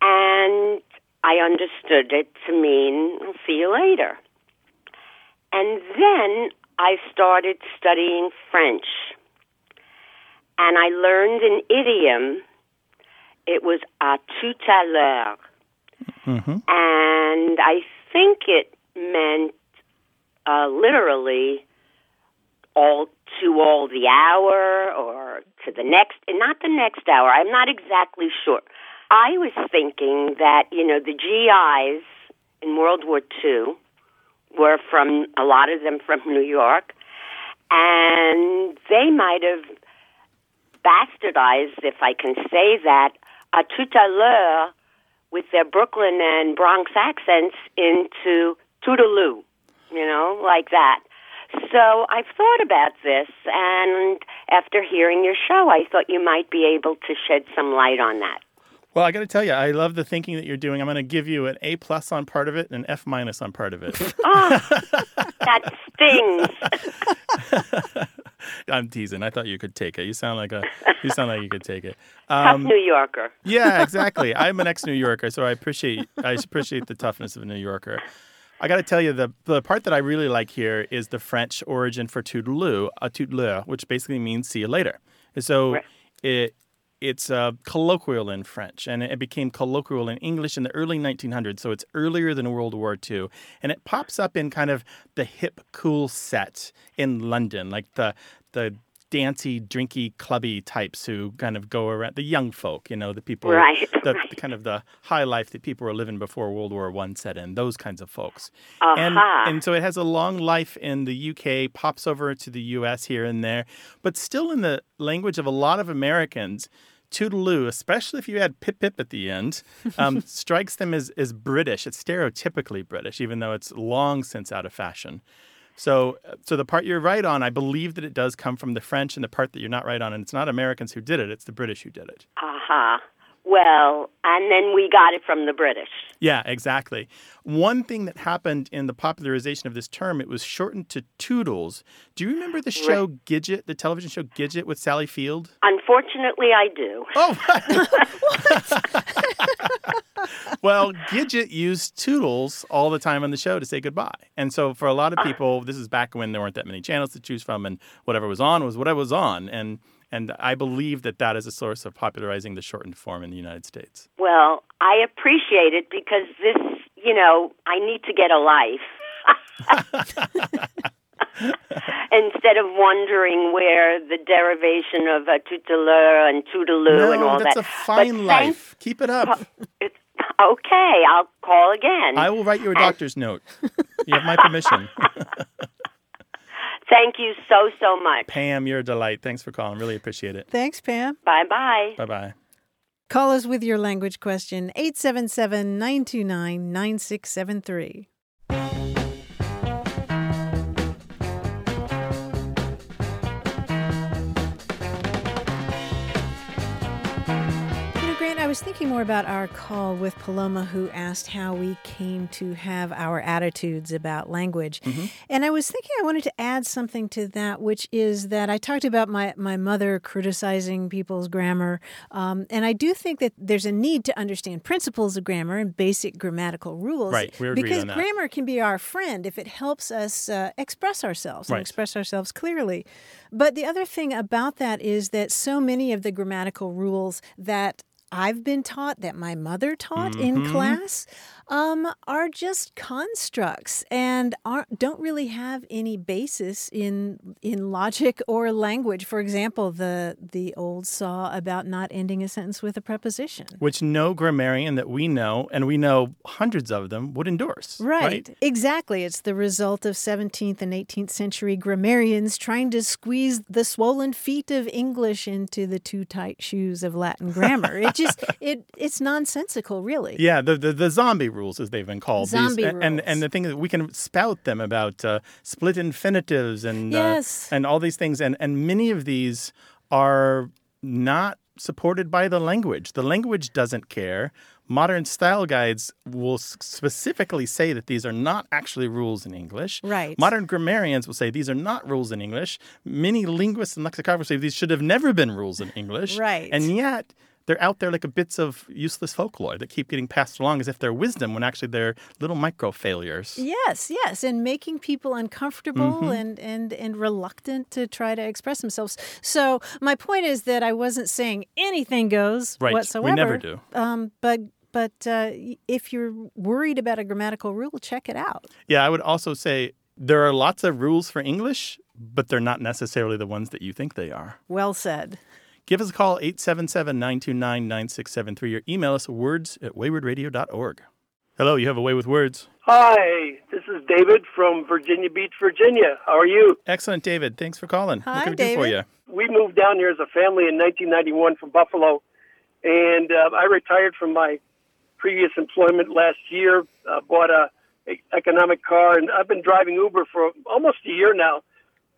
[SPEAKER 9] And I understood it to mean, see you later. And then I started studying French. And I learned an idiom. It was à tout à l'heure.
[SPEAKER 1] Mm-hmm.
[SPEAKER 9] And I think it meant uh, literally all to all the hour or to the next, and not the next hour. I'm not exactly sure. I was thinking that, you know, the GIs in World War II were from, a lot of them from New York, and they might have bastardized, if I can say that, Uh, a tout à l'heure with their Brooklyn and Bronx accents into Toodaloo, you know, like that. So I've thought about this, and after hearing your show, I thought you might be able to shed some light on that.
[SPEAKER 1] Well, I got to tell you, I love the thinking that you're doing. I'm going to give you an A plus on part of it and an F minus on part of it.
[SPEAKER 9] Oh, that stings.
[SPEAKER 1] I'm teasing. I thought you could take it. You sound like a. You sound like you could take it.
[SPEAKER 9] Tough
[SPEAKER 1] Um,
[SPEAKER 9] New Yorker.
[SPEAKER 1] yeah, exactly. I'm an ex-New Yorker, so I appreciate I appreciate the toughness of a New Yorker. I got to tell you, the the part that I really like here is the French origin for toodaloo, à tout à l'heure, which basically means "see you later." And so
[SPEAKER 9] Right.
[SPEAKER 1] it it's uh, colloquial in French, and it became colloquial in English in the early 1900s. So it's earlier than World War II, and it pops up in kind of the hip, cool set in London, like the the dancey, drinky, clubby types who kind of go around the young folk, you know, the people,
[SPEAKER 9] Right,
[SPEAKER 1] the,
[SPEAKER 9] right.
[SPEAKER 1] the kind of the high life that people were living before World War One set in, those kinds of folks. And and so it has a long life in the UK, pops over to the US here and there, but still in the language of a lot of Americans. Toodaloo, especially if you add pip pip at the end, um, strikes them as, as British. It's stereotypically British, even though it's long since out of fashion. So, so the part you're right on, I believe that it does come from the French, and the part that you're not right on, and it's not Americans who did it; it's the British who did it.
[SPEAKER 9] Aha. Well, and then we got it from the British.
[SPEAKER 1] Yeah, exactly. One thing that happened in the popularization of this term, it was shortened to Toodles. Do you remember the show Gidget, the television show Gidget with Sally Field?
[SPEAKER 9] Unfortunately, I do.
[SPEAKER 1] Oh, well, Gidget used Toodles all the time on the show to say goodbye. And so for a lot of uh. people, this is back when there weren't that many channels to choose from and whatever was on was whatever was on. And and I believe that that is a source of popularizing the shortened form in the United States.
[SPEAKER 9] Well, I appreciate it because this, you know, I need to get a life. Instead of wondering where the derivation of à tout à l'heure and toodaloo
[SPEAKER 1] no,
[SPEAKER 9] and all
[SPEAKER 1] that's
[SPEAKER 9] that.
[SPEAKER 1] a fine
[SPEAKER 9] But
[SPEAKER 1] life. Keep it up.
[SPEAKER 9] Okay, I'll call again.
[SPEAKER 1] I will write you a doctor's note. You have my permission.
[SPEAKER 9] Thank you so, so much.
[SPEAKER 1] Pam, you're a delight. Thanks for calling. Really appreciate it.
[SPEAKER 2] Thanks, Pam.
[SPEAKER 9] Bye bye.
[SPEAKER 1] Bye bye.
[SPEAKER 2] Call us with your language question 877 929 9673. I was thinking more about our call with Paloma, who asked how we came to have our attitudes about language. And I was thinking I wanted to add something to that, which is that I talked about my, my mother criticizing people's grammar. Um, and I do think that there's a need to understand principles of grammar and basic grammatical rules.
[SPEAKER 1] Right, we agree
[SPEAKER 2] Because
[SPEAKER 1] on that.
[SPEAKER 2] grammar can be our friend if it helps us uh, express ourselves and express ourselves clearly. But the other thing about that is that so many of the grammatical rules that I've been taught, that my mother taught in
[SPEAKER 1] Mhm.
[SPEAKER 2] class, um, are just constructs and aren't, don't really have any basis in in logic or language. For example, the the old saw about not ending a sentence with a preposition.
[SPEAKER 1] Which no grammarian that we know, and we know hundreds of them, would endorse.
[SPEAKER 2] Right. Exactly. It's the result of 17th and 18th century grammarians trying to squeeze the swollen feet of English into the too tight shoes of Latin grammar. it just it it's nonsensical, really.
[SPEAKER 1] Yeah, the, the the zombie rules, as they've been called.
[SPEAKER 2] Zombie
[SPEAKER 1] and, and
[SPEAKER 2] rules.
[SPEAKER 1] and the thing is, we can spout them about uh, split infinitives and
[SPEAKER 2] Yes.
[SPEAKER 1] uh, and all these things, and and many of these are not supported by the language. The language doesn't care. Modern style guides will specifically say that these are not actually rules in English.
[SPEAKER 2] Right.
[SPEAKER 1] Modern grammarians will say these are not rules in English. Many linguists and lexicographers say these should have never been rules in English.
[SPEAKER 2] Right.
[SPEAKER 1] And yet they're out there like a bits of useless folklore that keep getting passed along as if they're wisdom when actually they're little micro failures.
[SPEAKER 2] Yes, yes, and making people uncomfortable
[SPEAKER 1] Mm-hmm.
[SPEAKER 2] and, and and reluctant to try to express themselves. So my point is that I wasn't saying anything goes
[SPEAKER 1] Right. We
[SPEAKER 2] whatsoever.
[SPEAKER 1] never do.
[SPEAKER 2] Um, but but uh, if you're worried about a grammatical rule, check it out.
[SPEAKER 1] Yeah, I would also say there are lots of rules for English, but they're not necessarily the ones that you think they are.
[SPEAKER 2] Well said.
[SPEAKER 1] Give us a call, 877 929 9673, or email us words at waywordradio.org. Hello, you have a way with words.
[SPEAKER 10] Hi, this is David from Virginia Beach, Virginia. How are you?
[SPEAKER 1] Excellent, David. Thanks for calling.
[SPEAKER 2] Hi,
[SPEAKER 1] what can we do for
[SPEAKER 2] David.
[SPEAKER 1] you?
[SPEAKER 10] We moved down here as a family in 1991 from Buffalo, and uh, I retired from my previous employment last year. Uh, bought a, a economic car, and I've been driving Uber for almost a year now.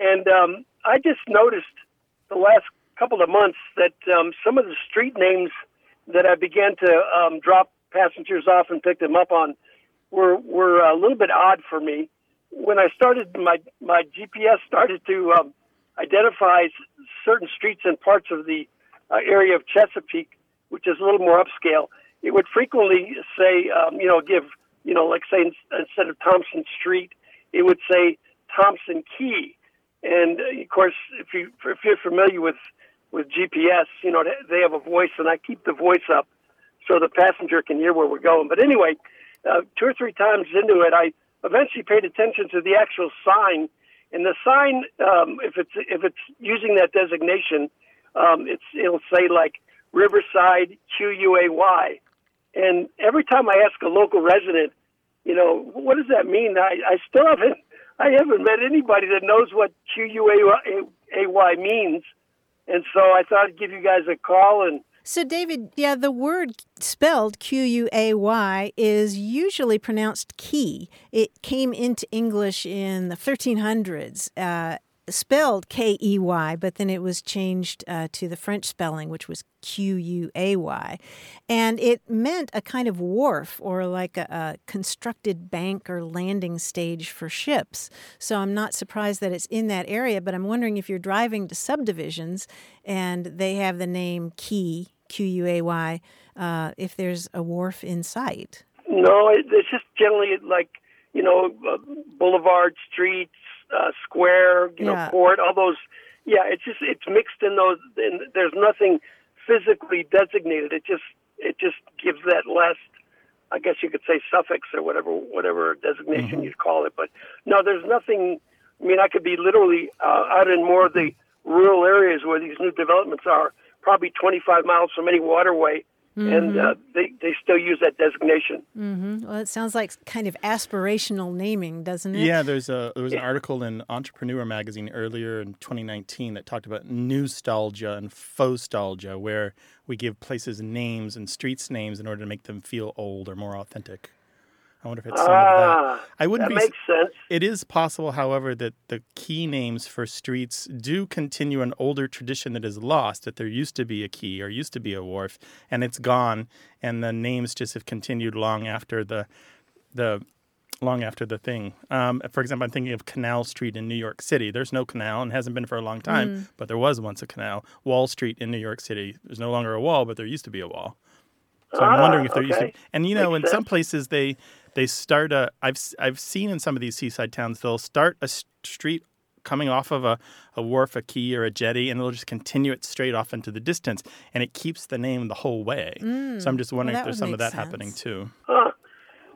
[SPEAKER 10] And um, I just noticed the last couple of months that um, some of the street names that I began to um, drop passengers off and pick them up on were were a little bit odd for me. When I started, my my GPS started to um, identify certain streets and parts of the uh, area of Chesapeake, which is a little more upscale. It would frequently say, um, you know, give, you know, like say instead of Thompson Street, it would say Thompson Key. And uh, of course, if you if you're familiar with with GPS, you know they- have a voice, and I keep the voice up so the passenger can hear where we're going. But anyway, uh, two or three times into it, I eventually paid attention to the actual sign. And the sign, um, if it's if it's using that designation, um, it's it'll say like Riverside Q U A Y. And every time I ask a local resident, you know, what does that mean? I, I still haven't I haven't met anybody that knows what Q U A Y means. And so I thought I'd give you guys a call and
[SPEAKER 2] So, David, yeah, the word spelled Q U A Y is usually pronounced key. It came into English in the 1300s. Uh, spelled K E Y, but then it was changed uh, to the French spelling, which was Q U A Y. And it meant a kind of wharf or like a, a, constructed bank or landing stage for ships. So I'm not surprised that it's in that area, but I'm wondering if you're driving to subdivisions and they have the name Key, Q U A Y, uh, if there's a wharf in sight.
[SPEAKER 10] No, it's just generally like, you know, uh, boulevard, streets, uh, square, you
[SPEAKER 2] Yeah.
[SPEAKER 10] know, court, all those. Yeah, it's just it's mixed in those. And there's nothing physically designated. It just it just gives that last, I guess you could say suffix or whatever whatever designation you'd call it. But no, there's nothing. I mean, I could be literally uh, out in more of the rural areas where these new developments are, probably 25 miles from any waterway, and uh, they they still use that designation.
[SPEAKER 2] hmm Well, it sounds like kind of aspirational naming, doesn't it?
[SPEAKER 1] Yeah, there's a there was an article in Entrepreneur magazine earlier in 2019 that talked about newstalgia and fauxstalgia, where we give places names and streets names in order to make them feel old or more authentic. I wonder if it's some of
[SPEAKER 10] Ah,
[SPEAKER 1] that. I wouldn't
[SPEAKER 10] that
[SPEAKER 1] be.
[SPEAKER 10] makes sense.
[SPEAKER 1] It is possible, however, that the key names for streets do continue an older tradition that is lost. That there used to be a key or used to be a wharf, and it's gone, and the names just have continued long after the the long after the thing. Um, for example, I'm thinking of Canal Street in New York City. There's no canal and hasn't been for a long time,
[SPEAKER 2] Mm.
[SPEAKER 1] but there was once a canal. Wall Street in New York City. There's no longer a wall, but there used to be a wall. So I'm
[SPEAKER 10] Ah,
[SPEAKER 1] wondering if there used to.
[SPEAKER 10] okay.
[SPEAKER 1] And you know,
[SPEAKER 10] Makes
[SPEAKER 1] in some places they they start a. I've s- I've seen in some of these seaside towns they'll start a street coming off of a, a wharf, a quay, or a jetty, and they'll just continue it straight off into the distance, and it keeps the name the whole way. so mm. I'm just wondering
[SPEAKER 2] that
[SPEAKER 1] if there's some of
[SPEAKER 2] make
[SPEAKER 1] that happening too.
[SPEAKER 10] Huh.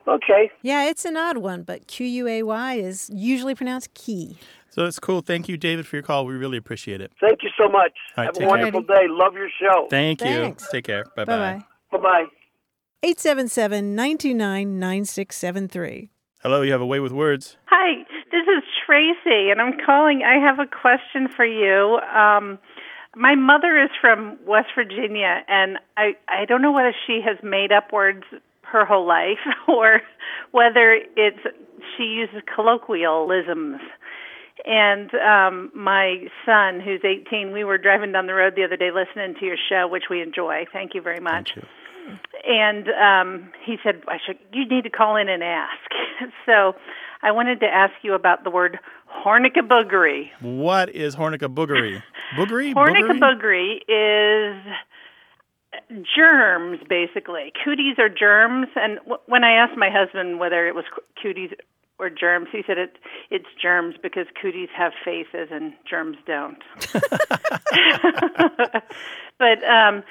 [SPEAKER 10] Okay.
[SPEAKER 2] Yeah, it's an odd one, but Q U A Y is usually pronounced key.
[SPEAKER 1] So that's cool. Thank you, David, for your call. We really appreciate it.
[SPEAKER 10] Thank you so much.
[SPEAKER 1] All right,
[SPEAKER 10] Have
[SPEAKER 1] take
[SPEAKER 10] a
[SPEAKER 1] care.
[SPEAKER 10] wonderful day. Love your show.
[SPEAKER 1] Thank you. Take care. Bye
[SPEAKER 2] Bye
[SPEAKER 1] bye.
[SPEAKER 2] bye.
[SPEAKER 10] Bye bye.
[SPEAKER 2] 877 929 9673.
[SPEAKER 1] Hello, you have a way with words.
[SPEAKER 11] Hi, this is Tracy, and I'm calling. I have a question for you. Um, my mother is from West Virginia, and I, I don't know whether she has made up words her whole life or whether it's she uses colloquialisms. And um, my son, who's 18, we were driving down the road the other day listening to your show, which we enjoy. Thank you very much.
[SPEAKER 1] Thank you.
[SPEAKER 11] And um, he said, "I should. You need to call in and ask." so, I wanted to ask you about the word hornicaboogery.
[SPEAKER 1] What is hornica boogery? Boogery? Hornica
[SPEAKER 11] Boogery? Is germs, basically. Cooties are germs, and w- when I asked my husband whether it was cooties or germs, he said it it's germs because cooties have faces and germs don't. but um,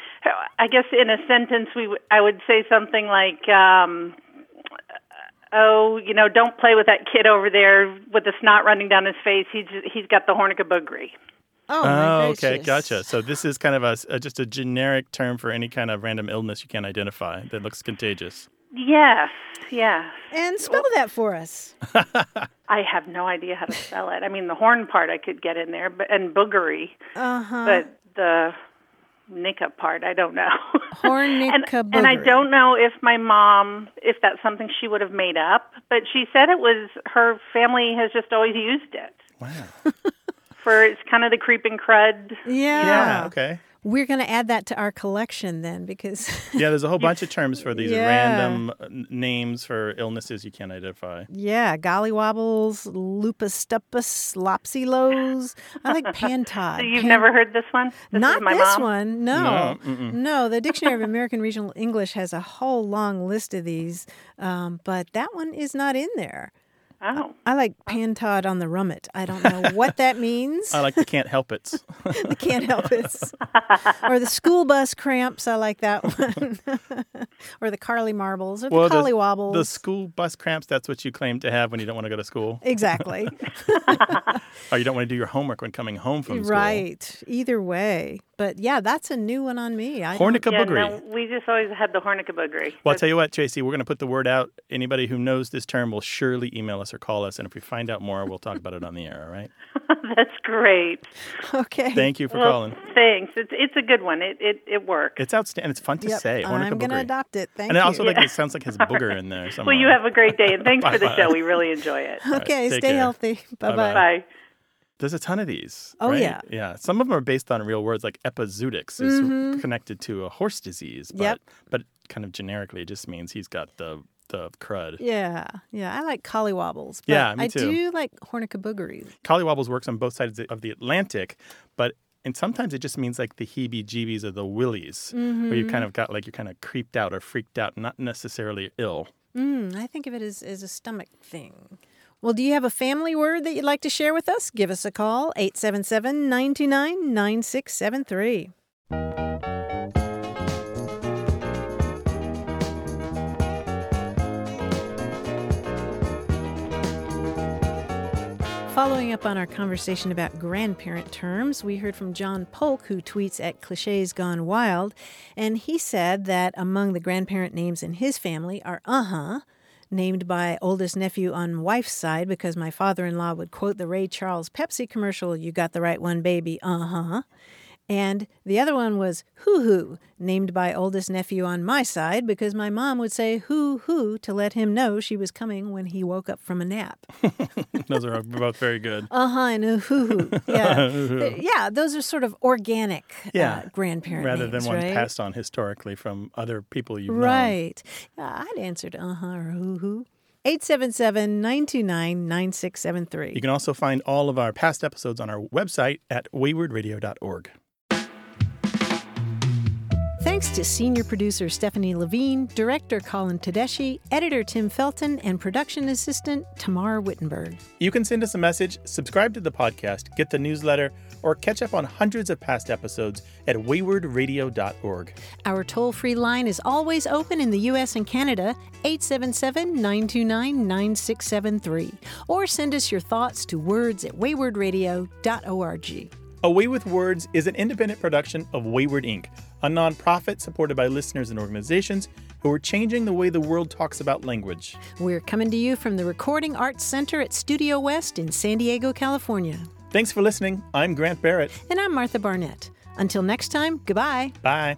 [SPEAKER 11] I guess in a sentence, we w- I would say something like. Um, Oh, you know, don't play with that kid over there with the snot running down his face. He's he's got the hornicaboogery.
[SPEAKER 2] Oh, my
[SPEAKER 1] Oh, okay, gotcha. So this is kind of a, a- just a generic term for any kind of random illness you can't identify that looks contagious.
[SPEAKER 11] Yes, yes.
[SPEAKER 2] And spell that for us.
[SPEAKER 11] I have no idea how to spell it. I mean, the horn part I could get in there, but and boogery,
[SPEAKER 2] Uh huh.
[SPEAKER 11] but the nicka part I don't know. and,
[SPEAKER 2] Hornica
[SPEAKER 11] and I don't know if my mom, if that's something she would have made up, but she said it was her family has just always used it
[SPEAKER 1] Wow.
[SPEAKER 11] for it's kind of the creeping crud.
[SPEAKER 2] Yeah.
[SPEAKER 1] Yeah, okay.
[SPEAKER 2] We're going to add that to our collection then because
[SPEAKER 1] Yeah, there's a whole bunch of terms for these
[SPEAKER 2] Yeah.
[SPEAKER 1] random uh, names for illnesses you can't identify.
[SPEAKER 2] Yeah, collywobbles, lupus stupus, lopsilos. I like pantod.
[SPEAKER 11] So you've
[SPEAKER 2] Pan-
[SPEAKER 11] never heard this one? This
[SPEAKER 2] Not
[SPEAKER 11] my
[SPEAKER 2] this
[SPEAKER 11] mom?
[SPEAKER 2] one. No.
[SPEAKER 1] No.
[SPEAKER 2] No, the Dictionary of American Regional English has a whole long list of these, um, but that one is not in there.
[SPEAKER 11] Oh.
[SPEAKER 2] I like pantod on the rummet. I don't know what that means.
[SPEAKER 1] I like the can't help it.
[SPEAKER 2] the can't help it. or the school bus cramps. I like that one. or the carlymarbles or the collywobbles.
[SPEAKER 1] the school bus cramps, that's what you claim to have when you don't want to go to school.
[SPEAKER 2] exactly.
[SPEAKER 1] Or you don't want to do your homework when coming home from school.
[SPEAKER 2] right. Either way. But yeah, that's a new one on me. I
[SPEAKER 1] Hornica
[SPEAKER 11] Yeah,
[SPEAKER 1] boogery.
[SPEAKER 11] no, we just always had the hornicaboogery.
[SPEAKER 1] Well, I'll tell you what, Tracy, we're going to put the word out. Anybody who knows this term will surely email us or call us. And if we find out more, we'll talk about it on the air, all right?
[SPEAKER 11] That's great.
[SPEAKER 2] Okay.
[SPEAKER 1] Thank you for
[SPEAKER 11] well,
[SPEAKER 1] calling.
[SPEAKER 11] Thanks. It's it's a good one. It it, it works.
[SPEAKER 1] It's outstanding. It's fun to
[SPEAKER 2] Yep,
[SPEAKER 1] say.
[SPEAKER 2] I'm going to. Adopt it. Thank you.
[SPEAKER 1] and it
[SPEAKER 2] you.
[SPEAKER 1] also like it sounds like it has booger in there somewhere.
[SPEAKER 11] well, you have a great day, and thanks for the show. We really enjoy it.
[SPEAKER 2] okay,
[SPEAKER 1] take
[SPEAKER 2] stay
[SPEAKER 1] care.
[SPEAKER 2] healthy. Bye
[SPEAKER 1] Bye-bye.
[SPEAKER 2] bye.
[SPEAKER 11] Bye.
[SPEAKER 1] There's a ton of these.
[SPEAKER 2] Oh,
[SPEAKER 1] right?
[SPEAKER 2] yeah.
[SPEAKER 1] yeah. Some of them are based on real words, like epizootics is
[SPEAKER 2] Mhm.
[SPEAKER 1] connected to a horse disease, but
[SPEAKER 2] Yep.
[SPEAKER 1] but kind of generically, it just means he's got the the crud.
[SPEAKER 2] Yeah, yeah. I like collywobbles. But
[SPEAKER 1] Yeah, me too.
[SPEAKER 2] I do like hornica hornicaboogeries.
[SPEAKER 1] Collywobbles works on both sides of the Atlantic, but and sometimes it just means like the heebie-jeebies or the willies, where you kind of got like you're kind of creeped out or freaked out, not necessarily ill.
[SPEAKER 2] Mm, I think of it as, as a stomach thing. Well, do you have a family word that you'd like to share with us? Give us a call, 877 929 9673. Following up on our conversation about grandparent terms, we heard from John Polk, who tweets at Clichés Gone Wild, and he said that among the grandparent names in his family are uh huh, named by oldest nephew on wife's side because my father in law would quote the Ray Charles Pepsi commercial, You got the right one, baby, uh huh. And the other one was hoo hoo, named by oldest nephew on my side because my mom would say hoo hoo to let him know she was coming when he woke up from a nap.
[SPEAKER 1] Those are both very good.
[SPEAKER 2] Uh huh, and hoo hoo. Yeah. Yeah, those are sort of organic
[SPEAKER 1] Yeah,
[SPEAKER 2] uh, grandparent
[SPEAKER 1] rather
[SPEAKER 2] names,
[SPEAKER 1] than one
[SPEAKER 2] right?
[SPEAKER 1] passed on historically from other people you've known.
[SPEAKER 2] Right. Yeah, I'd answered uh huh or hoo hoo. 877 929 9673.
[SPEAKER 1] You can also find all of our past episodes on our website at waywordradio.org.
[SPEAKER 2] Thanks to senior producer Stephanie Levine, director Colin Tedeschi, editor Tim Felton, and production assistant Tamar Wittenberg.
[SPEAKER 1] You can send us a message, subscribe to the podcast, get the newsletter, or catch up on hundreds of past episodes at waywordradio.org.
[SPEAKER 2] Our toll free line is always open in the U.S. and Canada, 877 929 9673. Or send us your thoughts to words at waywordradio.org.
[SPEAKER 1] A Way with Words is an independent production of Wayword Inc., a nonprofit supported by listeners and organizations who are changing the way the world talks about language.
[SPEAKER 2] We're coming to you from the Recording Arts Center at Studio West in San Diego, California.
[SPEAKER 1] Thanks for listening. I'm Grant Barrett.
[SPEAKER 2] And I'm Martha Barnette. Until next time, goodbye.
[SPEAKER 1] Bye.